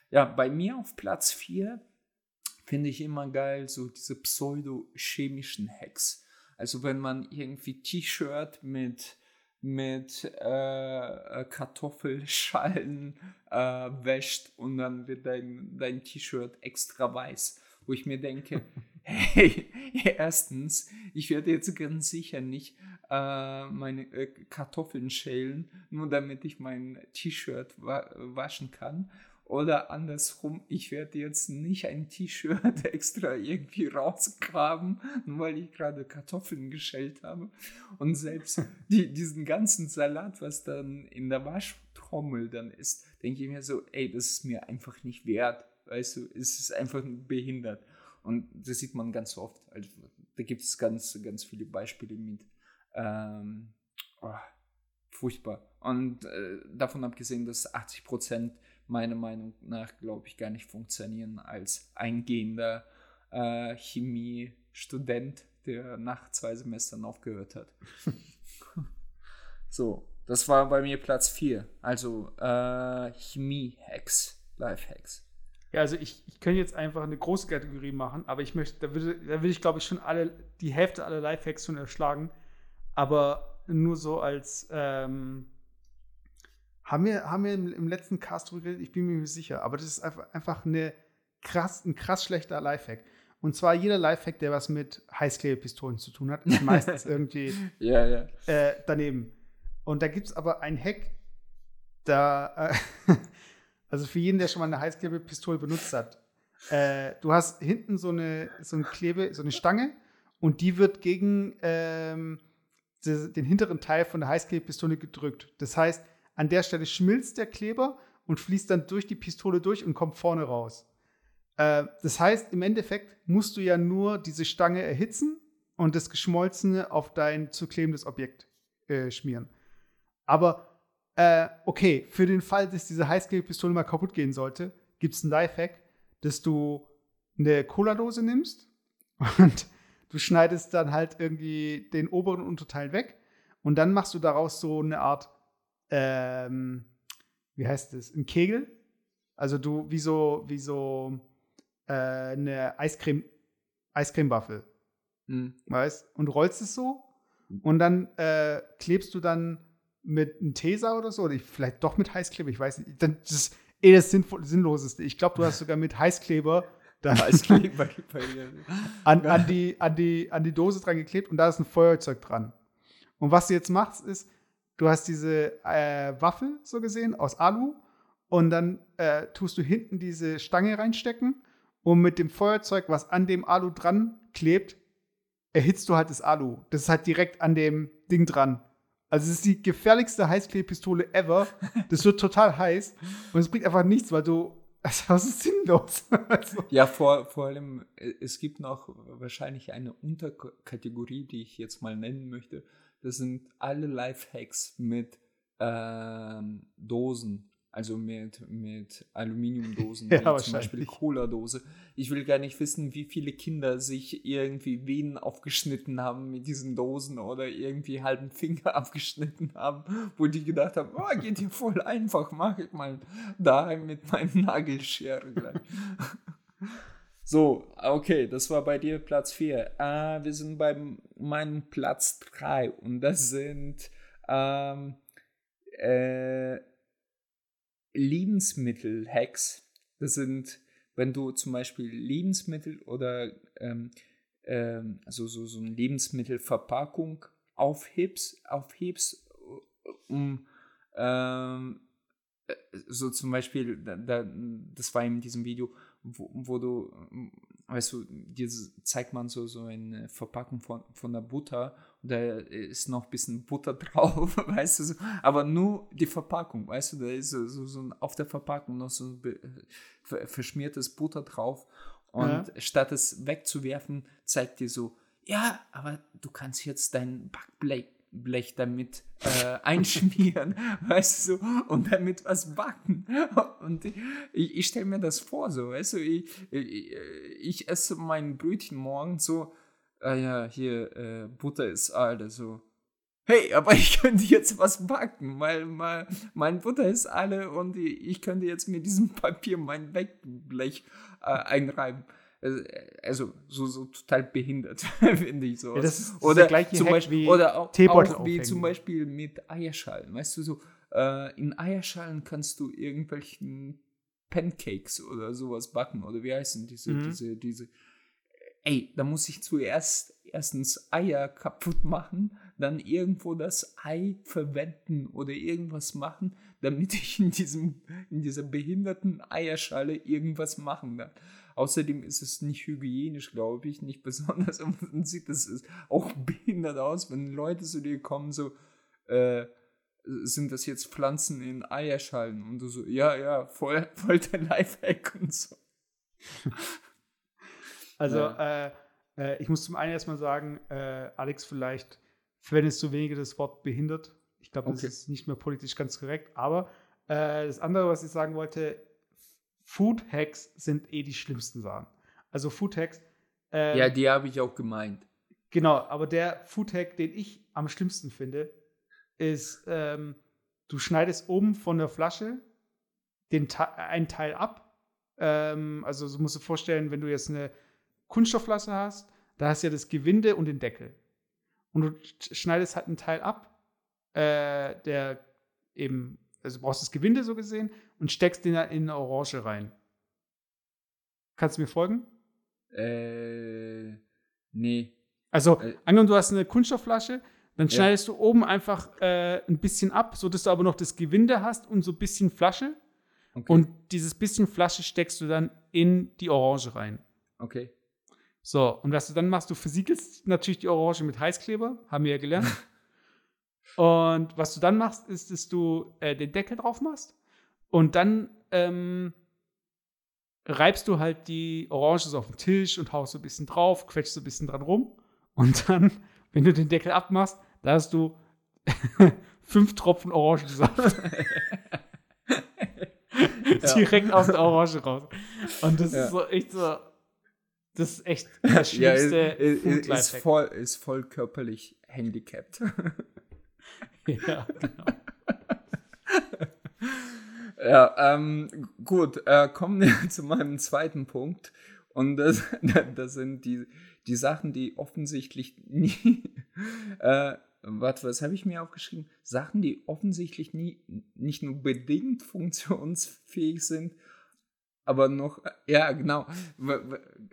Ja, bei mir auf Platz 4 finde ich immer geil so diese pseudo-chemischen Hacks. Also wenn man irgendwie T-Shirt mit mit äh, Kartoffelschalen äh, wäscht und dann wird dein, dein T-Shirt extra weiß. Wo ich mir denke, [LAUGHS] hey, [LAUGHS] erstens, ich werde jetzt ganz sicher nicht äh, meine äh, Kartoffeln schälen, nur damit ich mein T-Shirt wa waschen kann. Oder andersrum, ich werde jetzt nicht ein T-Shirt [LAUGHS] extra irgendwie rausgraben, weil ich gerade Kartoffeln geschält habe. Und selbst die, diesen ganzen Salat, was dann in der Waschtrommel dann ist, denke ich mir so, ey, das ist mir einfach nicht wert. Weißt du, es ist einfach behindert. Und das sieht man ganz oft. Also, da gibt es ganz, ganz viele Beispiele mit. Ähm, oh, furchtbar. Und äh, davon abgesehen, dass 80 Prozent meiner Meinung nach, glaube ich, gar nicht funktionieren als eingehender äh, Chemie-Student, der nach zwei Semestern aufgehört hat. [LAUGHS] so, das war bei mir Platz 4. Also äh, Chemie-Hacks, Life-Hacks. Ja, also ich, ich könnte jetzt einfach eine große Kategorie machen, aber ich möchte, da würde, da würde ich, glaube ich, schon alle, die Hälfte aller Lifehacks schon erschlagen. Aber nur so als ähm, haben wir, haben wir im, im letzten Cast geredet, ich bin mir nicht sicher, aber das ist einfach, einfach eine krass, ein krass schlechter Lifehack. Und zwar jeder Lifehack, der was mit Heißklebepistolen zu tun hat, ist meistens [LAUGHS] irgendwie ja, ja. Äh, daneben. Und da gibt es aber einen Hack, da äh, [LAUGHS] also für jeden, der schon mal eine Heißklebepistole benutzt hat. Äh, du hast hinten so eine, so eine Klebe, so eine Stange und die wird gegen ähm, den hinteren Teil von der Heißklebepistole gedrückt. Das heißt, an der Stelle schmilzt der Kleber und fließt dann durch die Pistole durch und kommt vorne raus. Äh, das heißt, im Endeffekt musst du ja nur diese Stange erhitzen und das Geschmolzene auf dein zu klebendes Objekt äh, schmieren. Aber äh, okay, für den Fall, dass diese Heißklebepistole mal kaputt gehen sollte, gibt es einen Lifehack, dass du eine Cola-Dose nimmst und [LAUGHS] du schneidest dann halt irgendwie den oberen Unterteil weg und dann machst du daraus so eine Art, ähm, wie heißt das, ein Kegel. Also du, wie so, wie so äh, eine Eiscreme, Eiscremewaffel, Hm. weißt? Und rollst es so und dann äh, klebst du dann mit einem Tesa oder so, oder ich, vielleicht doch mit Heißkleber, ich weiß nicht. Das ist eh das Sinnvoll, Sinnloseste. Ich glaube, du hast sogar mit Heißkleber dann [LAUGHS] Eiskleber [LAUGHS] bei dir. an, an, die, an, die, an die Dose dran geklebt und da ist ein Feuerzeug dran. Und was du jetzt machst, ist, du hast diese äh, Waffel so gesehen aus Alu und dann äh, tust du hinten diese Stange reinstecken und mit dem Feuerzeug, was an dem Alu dran klebt, erhitzt du halt das Alu. Das ist halt direkt an dem Ding dran. Also es ist die gefährlichste Heißklebpistole ever. Das wird total heiß und es bringt einfach nichts, weil du das ist sinnlos. [LAUGHS] also, Ja, vor, vor allem, äh, es gibt noch wahrscheinlich eine Unterkategorie, die ich jetzt mal nennen möchte. Das sind alle Lifehacks mit ähm, Dosen, also mit, mit Aluminiumdosen, [LAUGHS] Ja, wie zum. Beispiel Cola-Dose. Ich will gar nicht wissen, wie viele Kinder sich irgendwie Venen aufgeschnitten haben mit diesen Dosen oder irgendwie halben Finger [LAUGHS] abgeschnitten haben, wo die gedacht haben, oh, geht ja voll einfach, mach ich mal daheim mit meinem Nagelschere gleich. [LAUGHS] So, okay, das war bei dir Platz 4. Äh, wir sind bei meinem Platz 3 und das sind ähm, äh, Lebensmittel-Hacks. Das sind, wenn du zum Beispiel Lebensmittel oder ähm, ähm, also so, so eine Lebensmittelverpackung aufhebst, aufhebst um ähm, äh, so zum Beispiel, da, da, das war in diesem Video, wo, wo du, weißt du, dir zeigt man so, so eine Verpackung von, von der Butter und da ist noch ein bisschen Butter [LAUGHS] drauf, weißt du, so, aber nur die Verpackung, weißt du, da ist so, so, so auf der Verpackung noch so verschmiertes Butter drauf und Ja. statt es wegzuwerfen, zeigt dir so, ja, aber du kannst jetzt dein Backblech Blech damit äh, [LAUGHS] einschmieren, weißt du, und damit was backen. Und ich, ich stelle mir das vor, so, weißt du, ich, ich, ich esse mein Brötchen morgens so, ah ja, hier, äh, Butter ist alle, so. Hey, aber ich könnte jetzt was backen, weil mein, mein Butter ist alle und ich könnte jetzt mit diesem Papier mein Backblech äh, einreiben. Also, Also so, so total behindert, [LAUGHS] finde ich so. Ja, das ist- oder zum Hack Beispiel, oder auch, auch wie zum Beispiel mit Eierschalen. Weißt du, so äh, in Eierschalen kannst du irgendwelchen Pancakes oder sowas backen. Oder wie heißen diese, Mhm. diese, diese. Ey, da muss ich zuerst erstens Eier kaputt machen, dann irgendwo das Ei verwenden oder irgendwas machen, damit ich in diesem, in dieser behinderten Eierschale irgendwas machen kann. Außerdem ist es nicht hygienisch, glaube ich, nicht [LAUGHS] besonders. Und dann sieht es auch behindert aus, wenn Leute zu dir kommen, so, äh, sind das jetzt Pflanzen in Eierschalen? Und du so, ja, ja, voll, [LAUGHS] voll der Lifehack und so. [LAUGHS] Also, äh, äh, ich muss zum einen erstmal sagen, äh, Alex, vielleicht verwendest du weniger das Wort behindert. Ich glaube, das Okay. ist nicht mehr politisch ganz korrekt. Aber äh, das andere, was ich sagen wollte, Food Hacks sind eh die schlimmsten Sachen. Also Food Hacks. äh, Ja, die habe ich auch gemeint. Genau, aber der Food Hack, den ich am schlimmsten finde, ist, ähm, du schneidest oben von der Flasche den einen Teil ab. Ähm, also so musst du dir vorstellen, wenn du jetzt eine Kunststoffflasche hast, da hast du ja das Gewinde und den Deckel. Und du sch- schneidest halt einen Teil ab, äh, der eben, also du brauchst das Gewinde so gesehen und steckst den in eine Orange rein. Kannst du mir folgen? Äh, nee. Also, Äh. angenommen, du hast eine Kunststoffflasche, dann Ja. schneidest du oben einfach äh, ein bisschen ab, sodass du aber noch das Gewinde hast und so ein bisschen Flasche. Okay. Und dieses bisschen Flasche steckst du dann in die Orange rein. okay. So, und was du dann machst, du versiegelst natürlich die Orange mit Heißkleber, haben wir ja gelernt. [LAUGHS] und was du dann machst, ist, dass du äh, den Deckel drauf machst und dann ähm, reibst du halt die Orange so auf den Tisch und haust so ein bisschen drauf, quetschst so ein bisschen dran rum. Und dann, [LAUGHS] wenn du den Deckel abmachst, da hast du [LAUGHS] fünf Tropfen Orangensaft [LAUGHS] direkt aus der Orange raus. Und das Ja. ist so echt so, das ist echt das Ja, ist, schlimmste ist, ist, voll, ist voll körperlich handicapped. [LAUGHS] Ja, genau. [LAUGHS] Ja, ähm, gut, äh, kommen wir [LAUGHS] zu meinem zweiten Punkt. Und das, das sind die, die Sachen, die offensichtlich nie, äh, warte, was habe ich mir aufgeschrieben? Sachen, die offensichtlich nie, nicht nur bedingt funktionsfähig sind, aber noch, ja, genau,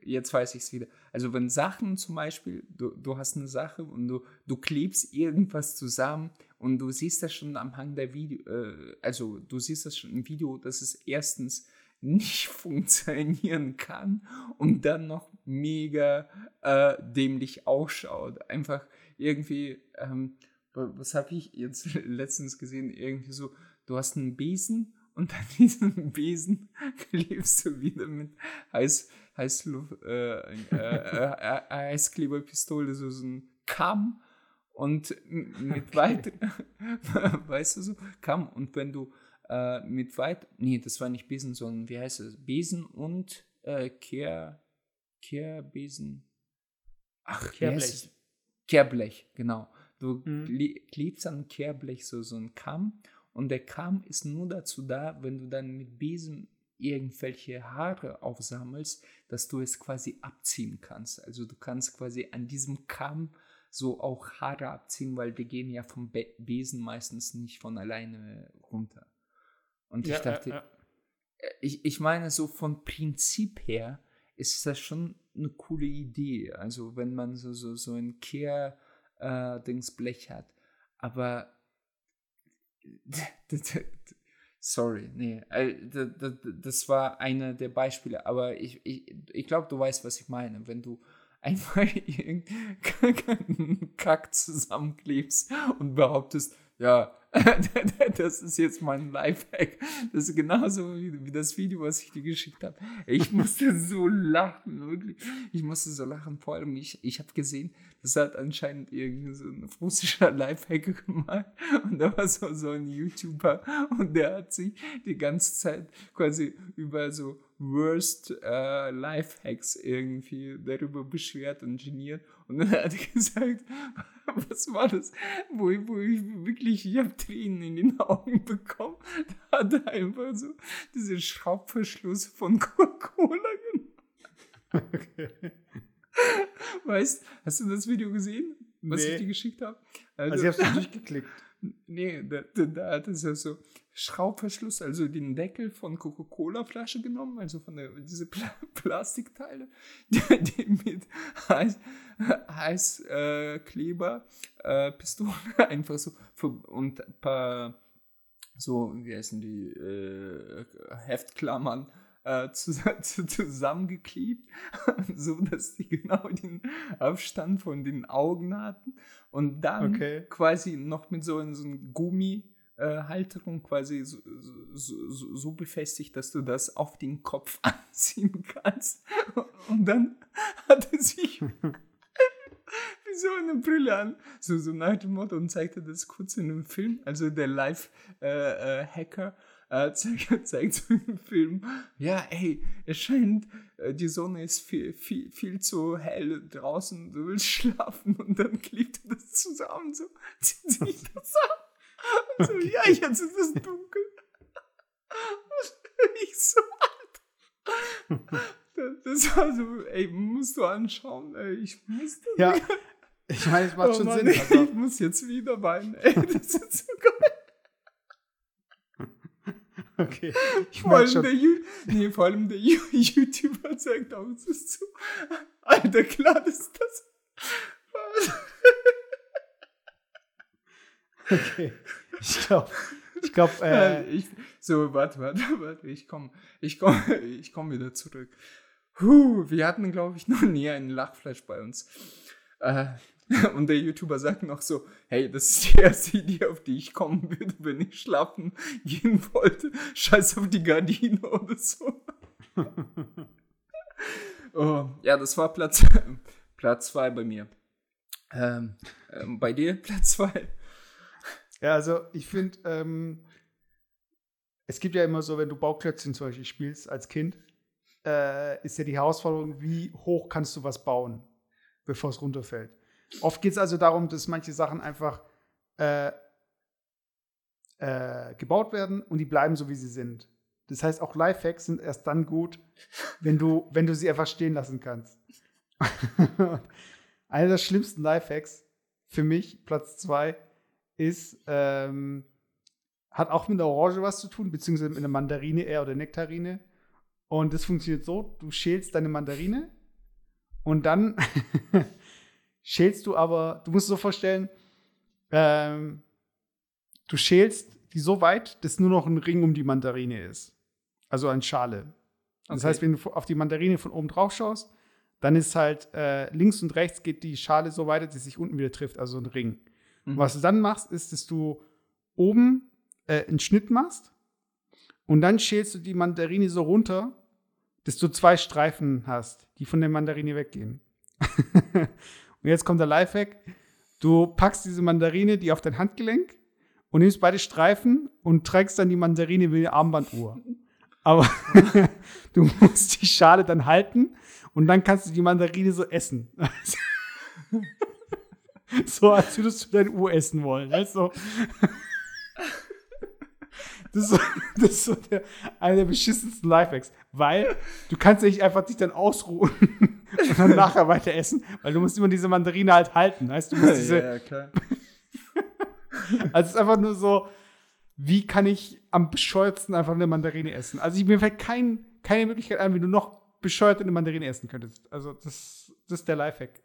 jetzt weiß ich es wieder. Also wenn Sachen zum Beispiel, du, du hast eine Sache und du, du klebst irgendwas zusammen und du siehst das schon am Hang der Video, äh, also du siehst das schon im Video, dass es erstens nicht [LAUGHS] funktionieren kann und dann noch mega äh, dämlich ausschaut. Einfach irgendwie, ähm, was habe ich jetzt [LAUGHS] letztens gesehen? Irgendwie so, du hast einen Besen und an [LAUGHS] diesem Besen klebst du wieder mit Heiß, Heißluft, äh, äh, äh, Heißkleberpistole so, so ein Kamm und mit weit, [LAUGHS] weißt du so, Kamm und wenn du äh, mit weit, nee, das war nicht Besen, sondern wie heißt es, Besen und äh, Kehr, Kehrbesen, ach, Kehrblech. Kehrblech, genau. Du mhm. klebst an Kehrblech so, so ein Kamm und der Kamm ist nur dazu da, wenn du dann mit Besen irgendwelche Haare aufsammelst, dass du es quasi abziehen kannst. Also du kannst quasi an diesem Kamm so auch Haare abziehen, weil die gehen ja vom Be Besen meistens nicht von alleine runter. Und ja, ich dachte, ja, ja. Äh, Ich, ich meine, so von Prinzip her ist das schon eine coole Idee. Also wenn man so, so, so ein Kehr-Dings äh, hat. Aber [LAUGHS] sorry, nee, äh, das war eine der Beispiele, aber ich, ich, ich glaube, du weißt, was ich meine. Wenn du einfach [LAUGHS] irgendeinen [LAUGHS] Kack zusammenklebst und behauptest, ja, [LAUGHS] das ist jetzt mein Lifehack. Das ist genauso wie, wie, das Video, was ich dir geschickt habe. Ich musste so lachen, wirklich. Ich musste so lachen. Vor allem, ich, ich habe gesehen, das hat anscheinend irgendwie so ein russischer Lifehacker gemacht. Und da war so, so ein YouTuber und der hat sich die ganze Zeit quasi über so Worst äh, Lifehacks irgendwie darüber beschwert und geniert. Und dann hat er [LAUGHS] gesagt, was war das? Wo, wo ich wirklich, ich habe Tränen in den Augen bekommen. Da hat er einfach so diesen Schraubverschluss von Coca-Cola genommen. Okay. Weißt, hast du das Video gesehen, was nee. ich dir geschickt habe? Also, also ich habe es durchgeklickt. [LAUGHS] Nee, da, da, da hat es ja so Schraubverschluss, also den Deckel von Coca-Cola-Flasche genommen, also von der, diese Pla [LAUGHS] Plastikteile, die, [LAUGHS] die mit Heiß, Heißkleber, äh, äh, Pistole [LAUGHS] einfach so und ein paar so, wie heißen die, äh, Heftklammern äh, zusammengeklebt, so dass die genau den Abstand von den Augen hatten und dann okay. quasi noch mit so, so einem Gummi äh, Halterung quasi so, so, so, befestigt, dass du das auf den Kopf [LAUGHS] anziehen kannst. Und dann hat er sich [LAUGHS] wie so eine Brille an, so, so nach dem Motto und zeigte das kurz in einem Film. Also der Live-Hacker äh, äh, [LAUGHS] zeigt, zeigt so im Film, ja, ey, es scheint, äh, die Sonne ist viel, viel, viel zu hell draußen, du willst schlafen und dann klebt er das zusammen, so zieht sich das an. So, ja, jetzt ist es dunkel. [LAUGHS] ich so alt. Das war so, ey, musst du anschauen, ey, ich muss das Ja, ich meine, es macht oh schon Mann, Sinn. Also. Ich muss jetzt wieder weinen, ey, das ist so geil. [LAUGHS] Okay. Ich vor, allem der nee, vor allem der [LAUGHS] YouTuber sagt auch, es ist so, Alter, klar ist das. Okay. Ich glaube, ich glaube, äh, so, warte, warte, [LAUGHS] warte, ich komme, ich komme, [LAUGHS] ich komme wieder zurück. Puh, wir hatten, glaube ich, noch nie einen Lachfleisch bei uns. Äh, [LAUGHS] und der YouTuber sagt noch so, hey, das ist die erste Idee, auf die ich kommen würde, wenn ich schlafen gehen wollte. Scheiß auf die Gardine oder so. oh, ja, das war Platz, Platz zwei bei mir. Ähm, ähm, bei dir Platz zwei. Ja, also ich finde, ähm, es gibt ja immer so, wenn du Bauklötzchen zum Beispiel spielst als Kind, äh, ist ja die Herausforderung, wie hoch kannst du was bauen, bevor es runterfällt. Oft geht es also darum, dass manche Sachen einfach äh, äh, gebaut werden und die bleiben so, wie sie sind. Das heißt, auch Lifehacks sind erst dann gut, wenn du, wenn du sie einfach stehen lassen kannst. [LAUGHS] Einer der schlimmsten Lifehacks für mich, Platz zwei, ist, ähm, hat auch mit der Orange was zu tun, beziehungsweise mit einer Mandarine eher oder Nektarine. Und das funktioniert so: Du schälst deine Mandarine und dann [LAUGHS] schälst du aber, du musst es so vorstellen, ähm, du schälst die so weit, dass nur noch ein Ring um die Mandarine ist. Also eine Schale. Das Okay. heißt, wenn du auf die Mandarine von oben drauf schaust, dann ist halt äh, links und rechts geht die Schale so weit, dass sie sich unten wieder trifft, also ein Ring. Mhm. was du dann machst, ist, dass du oben äh, einen Schnitt machst und dann schälst du die Mandarine so runter, dass du zwei Streifen hast, die von der Mandarine weggehen. [LAUGHS] und jetzt kommt der Lifehack. Du packst diese Mandarine, die auf dein Handgelenk und nimmst beide Streifen und trägst dann die Mandarine wie eine Armbanduhr. [LAUGHS] Aber [LAUGHS] du musst die Schale dann halten und dann kannst du die Mandarine so essen. [LAUGHS] so als würdest du deine Uhr essen wollen. Weißt du? [LAUGHS] Das ist, so, das ist so der, einer der beschissensten Lifehacks. Weil du kannst nicht einfach dich dann ausruhen [LAUGHS] und dann nachher weiter essen, weil du musst immer diese Mandarine halt halten. Weißt du, du musst diese, ja, klar. also es ist einfach nur so, wie kann ich am bescheuertsten einfach eine Mandarine essen? Also ich, mir fällt kein, keine Möglichkeit ein, wie du noch bescheuert eine Mandarine essen könntest. Also das, das ist der Lifehack.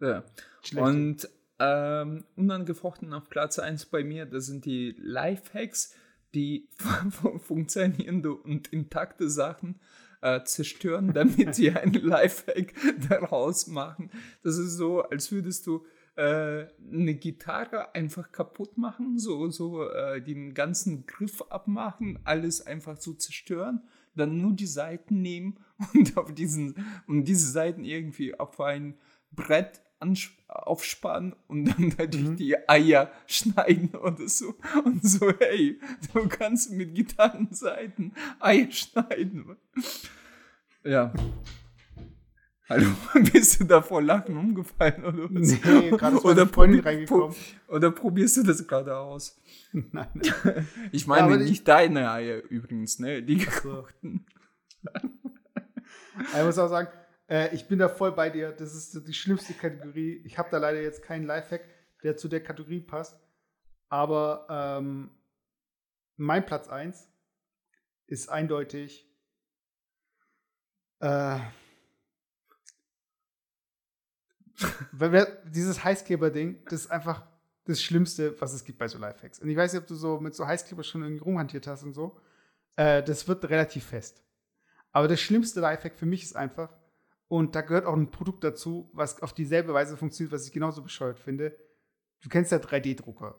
Ja. Schlecht. Und ähm, unangefochten auf Platz 1 bei mir, das sind die Lifehacks, die [LAUGHS] funktionierende und intakte Sachen äh, zerstören, [LAUGHS] damit sie einen Lifehack daraus machen. Das ist so, als würdest du äh, eine Gitarre einfach kaputt machen, so, so äh, den ganzen Griff abmachen, alles einfach so zerstören, dann nur die Seiten nehmen [LAUGHS] und auf diesen und diese Seiten irgendwie auf ein Brett aufspannen und dann [LAUGHS] natürlich Mhm. die Eier schneiden oder so. Und so, hey, du kannst mit Gitarrenseiten Eier schneiden. Ja. Hallo, [LAUGHS] bist du da vor Lachen umgefallen oder was? Nee, gerade oder, probi- reingekommen. oder probierst du das gerade aus? [LAUGHS] Nein. Ich Ja, meine aber nicht deine Eier übrigens, ne? Die gekochten. Ich muss auch sagen, äh, ich bin da voll bei dir. Das ist die schlimmste Kategorie. Ich habe da leider jetzt keinen Lifehack, der zu der Kategorie passt. Aber ähm, mein Platz 1 ist eindeutig äh, [LAUGHS] dieses Heißkleber-Ding, das ist einfach das Schlimmste, was es gibt bei so Lifehacks. Und ich weiß nicht, ob du so mit so Heißkleber schon irgendwie rumhantiert hast und so. Äh, das wird relativ fest. Aber das schlimmste Lifehack für mich ist einfach, und da gehört auch ein Produkt dazu, was auf dieselbe Weise funktioniert, was ich genauso bescheuert finde. Du kennst ja 3D-Drucker.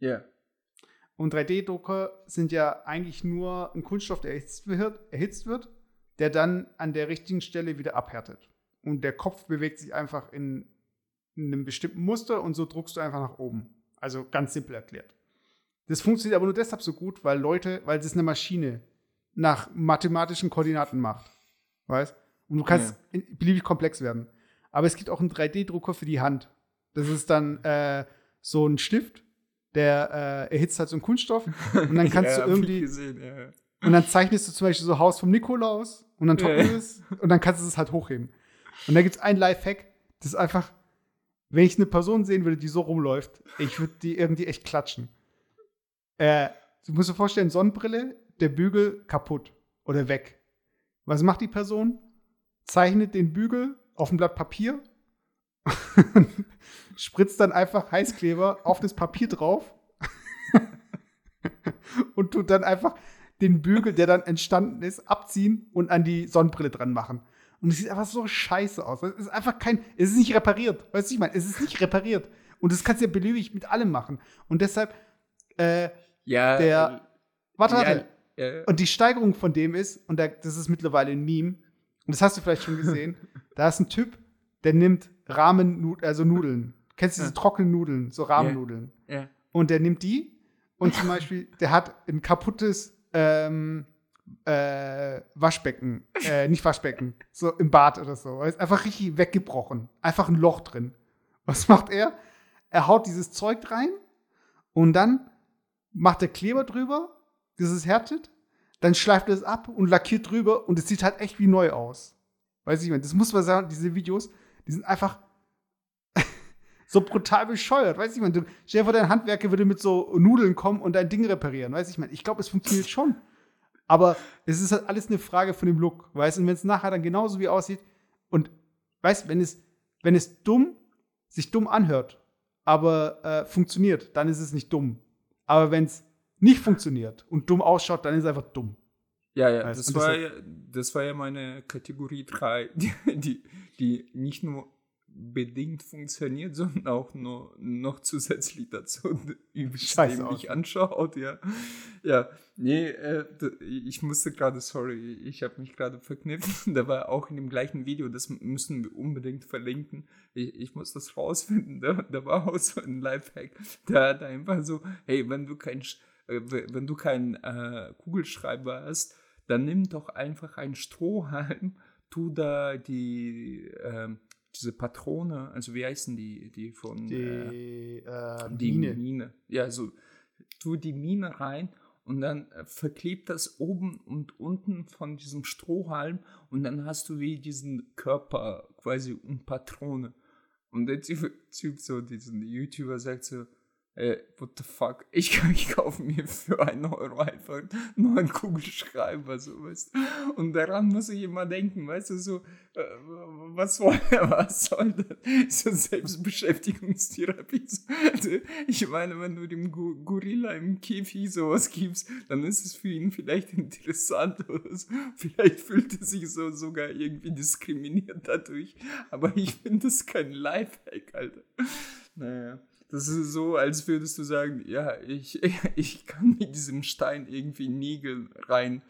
Ja. Und 3D-Drucker sind ja eigentlich nur ein Kunststoff, der erhitzt wird, erhitzt wird, der dann an der richtigen Stelle wieder abhärtet. Und der Kopf bewegt sich einfach in, in einem bestimmten Muster und so druckst du einfach nach oben. Also ganz simpel erklärt. Das funktioniert aber nur deshalb so gut, weil Leute, weil es eine Maschine nach mathematischen Koordinaten macht. Weißt? Und du kannst Ja. beliebig komplex werden. Aber es gibt auch einen 3D-Drucker für die Hand. Das ist dann äh, so ein Stift, der äh, erhitzt halt so einen Kunststoff. Und dann [LAUGHS] kannst ja, du irgendwie, Gesehen, ja. und dann zeichnest du zum Beispiel so Haus vom Nikolaus und dann trocknest du es und dann kannst du es halt hochheben. Und da gibt es ein Lifehack, das ist einfach, wenn ich eine Person sehen würde, die so rumläuft, ich würde die irgendwie echt klatschen. Äh, du musst dir vorstellen, Sonnenbrille, der Bügel kaputt oder weg. Was macht die Person? Zeichnet den Bügel auf ein Blatt Papier, [LAUGHS] spritzt dann einfach Heißkleber auf das Papier drauf [LAUGHS] und tut dann einfach den Bügel, der dann entstanden ist, abziehen und an die Sonnenbrille dran machen. Und es sieht einfach so scheiße aus. Es ist einfach kein, es ist nicht repariert. Weißt du, ich meine? Es ist nicht repariert. Und das kannst du ja beliebig mit allem machen. Und deshalb, äh, Ja, Der- warte, warte. Ja, ja. Und die Steigerung von dem ist, und da, das ist mittlerweile ein Meme, und das hast du vielleicht schon gesehen, da ist ein Typ, der nimmt Ramen, also Nudeln. Kennst du diese trockenen Nudeln, so Rahmennudeln? ja. Und der nimmt die und zum Beispiel, der hat ein kaputtes ähm, äh, Waschbecken, äh, nicht Waschbecken, so im Bad oder so. Er ist einfach richtig weggebrochen. Einfach ein Loch drin. Was macht er? Er haut dieses Zeug rein und dann macht der Kleber drüber, das ist härtet, dann schleift er es ab und lackiert drüber und es sieht halt echt wie neu aus. Weiß ich, das muss man sagen, diese Videos, die sind einfach [LAUGHS] so brutal bescheuert. Weiß ich, du stell dir vor, dein Handwerker würde mit so Nudeln kommen und dein Ding reparieren. Weiß ich, man, ich glaube, es funktioniert schon. Aber es ist halt alles eine Frage von dem Look, weißt du? Und wenn es nachher dann genauso wie aussieht und weißt, wenn es, wenn es dumm, sich dumm anhört, aber äh, funktioniert, dann ist es nicht dumm. Aber wenn es nicht funktioniert und dumm ausschaut, dann ist es einfach dumm. Ja, ja, das, das war, ja, das war ja meine Kategorie 3, [LAUGHS] die, die, nicht nur bedingt funktioniert, sondern auch nur noch zusätzlich dazu [LAUGHS] übelst mich anschaut, ja. Ja, nee, äh, ich musste gerade, sorry, ich habe mich gerade verknüpft. [LAUGHS] Da war auch in dem gleichen Video, das müssen wir unbedingt verlinken. Ich, ich muss das rausfinden. Da, da war auch so ein Lifehack. Da hat einfach so, hey, wenn du kein, äh, wenn du kein äh, Kugelschreiber hast, dann nimm doch einfach einen Strohhalm, [LAUGHS] tu da die, äh, diese Patrone, also wie heißen die, die von die, äh, äh, die Mine. Mine. Ja, so tu die Mine rein und dann äh, verklebt das oben und unten von diesem Strohhalm und dann hast du wie diesen Körper quasi und Patrone. Und der Typ, typ so, diesen YouTuber sagt so, äh, what the fuck, ich, ich kaufe mir für einen Euro einfach nur einen Kugelschreiber, so, weißt Und daran muss ich immer denken, weißt du, so, äh, was, soll, [LAUGHS] was soll das? So Selbstbeschäftigungstherapie. Ich meine, wenn du dem Gorilla im Käfig sowas gibst, dann ist es für ihn vielleicht interessant oder so. Vielleicht fühlt er sich so sogar irgendwie diskriminiert dadurch. Aber ich finde das kein Lifehack, Alter. Naja. Das ist so, als würdest du sagen, ja, ich, [LAUGHS] ich kann mit diesem Stein irgendwie Nägel rein,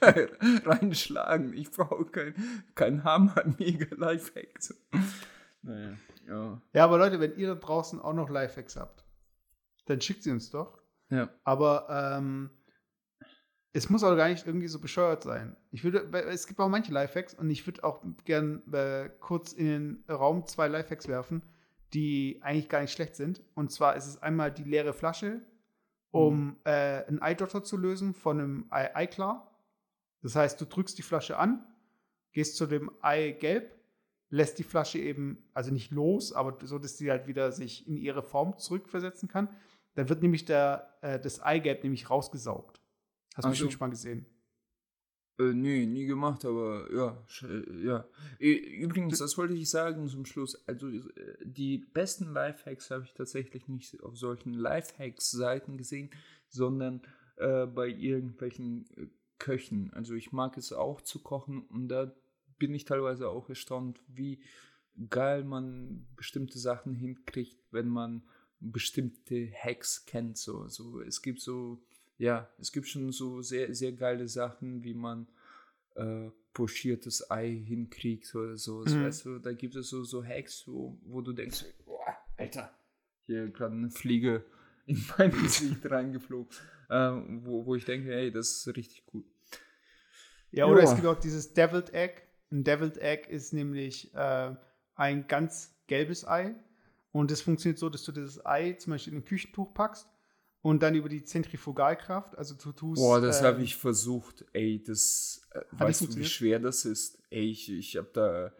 [LAUGHS] reinschlagen. Ich brauche kein, kein Hammer, mega Lifehack. Naja, ja. ja, aber Leute, wenn ihr da draußen auch noch Lifehacks habt, dann schickt sie uns doch. Ja. Aber ähm, es muss auch gar nicht irgendwie so bescheuert sein. Ich würde, es gibt auch manche Lifehacks und ich würde auch gern äh, kurz in den Raum zwei Lifehacks werfen die eigentlich gar nicht schlecht sind. Und zwar ist es einmal die leere Flasche, um mhm. äh, einen Eidotter zu lösen von einem Ei Eiklar. Das heißt, du drückst die Flasche an, gehst zu dem Eigelb, lässt die Flasche eben, also nicht los, aber so, dass sie halt wieder sich in ihre Form zurückversetzen kann. Dann wird nämlich der, äh, das Eigelb nämlich rausgesaugt. Hast du also, bestimmt schon mal gesehen. Äh, nee, nie gemacht, aber ja, äh, ja. Übrigens, das wollte ich sagen zum Schluss. Also äh, die besten Lifehacks habe ich tatsächlich nicht auf solchen Lifehacks-Seiten gesehen, sondern äh, bei irgendwelchen äh, Köchen. Also ich mag es auch zu kochen und da bin ich teilweise auch erstaunt, wie geil man bestimmte Sachen hinkriegt, wenn man bestimmte Hacks kennt. So, so es gibt so ja, es gibt schon so sehr, sehr geile Sachen, wie man äh, pochiertes Ei hinkriegt oder so. Mhm. Weißt du, da gibt es so, so Hacks, wo, wo du denkst, boah, Alter, hier gerade eine Fliege in [LAUGHS] mein Gesicht reingeflogen. Äh, wo, wo ich denke, hey, das ist richtig gut. Ja, oder Joa. es gibt auch dieses Deviled Egg. Ein Deviled Egg ist nämlich äh, ein ganz gelbes Ei. Und es funktioniert so, dass du das Ei zum Beispiel in ein Küchentuch packst und dann über die Zentrifugalkraft, also du tust. Boah, das äh, habe ich versucht. Ey, das. Äh, weißt du, wie schwer das ist? Ey, ich, ich habe da.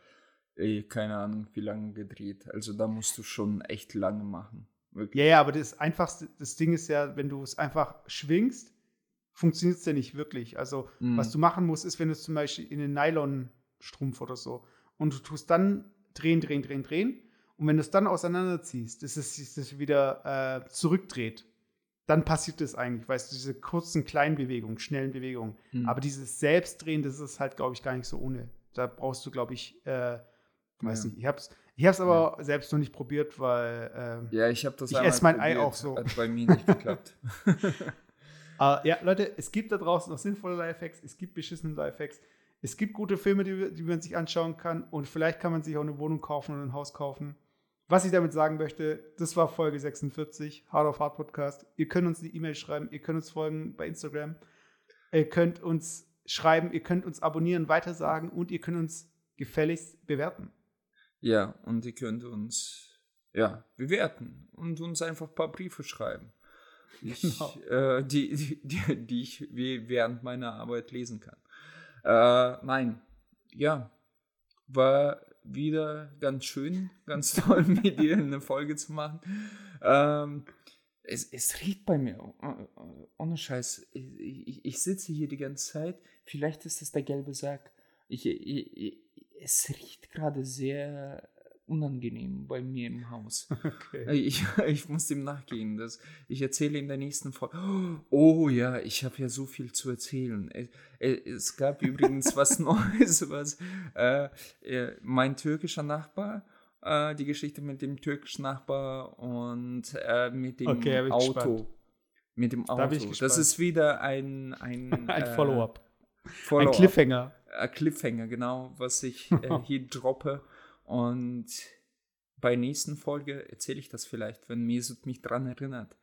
Ey, keine Ahnung, wie lange gedreht. Also da musst du schon echt lange machen. Wirklich. Ja, ja, aber das einfachste, das Ding ist ja, wenn du es einfach schwingst, funktioniert es ja nicht wirklich. Also, mm. was du machen musst, ist, wenn du es zum Beispiel in einen Nylonstrumpf oder so und du tust dann drehen, drehen, drehen, drehen. Und wenn du es dann auseinanderziehst, dass es sich wieder äh, zurückdreht dann passiert es eigentlich, weißt du, diese kurzen, kleinen Bewegungen, schnellen Bewegungen. Mhm. Aber dieses Selbstdrehen, das ist halt, glaube ich, gar nicht so ohne. Da brauchst du, glaube ich, äh, weiß ja. nicht, ich habe es ich hab's aber ja. selbst noch nicht probiert, weil äh, ja, ich habe das ich esse mein probiert. Ei auch so. Hat bei mir nicht geklappt. uh, [LAUGHS] [LAUGHS] ja, Leute, es gibt da draußen noch sinnvolle Lifehacks, es gibt beschissene Lifehacks, es gibt gute Filme, die, die man sich anschauen kann und vielleicht kann man sich auch eine Wohnung kaufen oder ein Haus kaufen. Was ich damit sagen möchte, das war Folge 46, Hard of Hard Podcast. Ihr könnt uns eine E-Mail schreiben, ihr könnt uns folgen bei Instagram, ihr könnt uns schreiben, ihr könnt uns abonnieren, weitersagen und ihr könnt uns gefälligst bewerten. Ja, und ihr könnt uns ja, bewerten und uns einfach ein paar Briefe schreiben. ich, genau. äh, die, die, die, die, ich während meiner Arbeit lesen kann. Äh, nein, ja, war wieder ganz schön, ganz [LAUGHS] toll, mit dir eine Folge zu machen. Ähm, es, es riecht bei mir, ohne Scheiß. Ich, ich, ich, sitze hier die ganze Zeit. Vielleicht ist es der gelbe Sack. Ich, ich es riecht gerade sehr unangenehm bei mir im Haus. [LAUGHS] Okay. Ich, [LAUGHS] ich muss dem nachgehen. Das, ich erzähle in der nächsten Folge. Oh ja, ich habe ja so viel zu erzählen. Es, es gab [LAUGHS] übrigens was Neues, was äh, äh, mein türkischer Nachbar, äh, die Geschichte mit dem türkischen Nachbar und äh, mit dem okay, Auto. Gespannt. Mit dem Auto. Da das ist wieder ein ein, ein äh, Follow-up. Follow ein Cliffhanger. Ein Cliffhanger, genau, was ich äh, hier droppe. Und bei der nächsten Folge erzähle ich das vielleicht, wenn Mesut mich dran erinnert.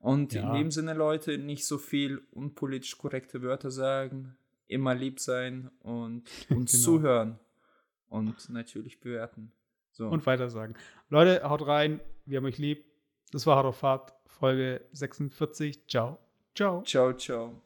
Und ja. in dem Sinne, Leute, nicht so viel unpolitisch korrekte Wörter sagen, immer lieb sein und [LAUGHS] uns genau. zuhören und natürlich bewerten. So. Und weiter sagen. Leute, haut rein, wir haben euch lieb. Das war Hard auf Fahrt, Folge 46. Ciao. Ciao. Ciao, ciao.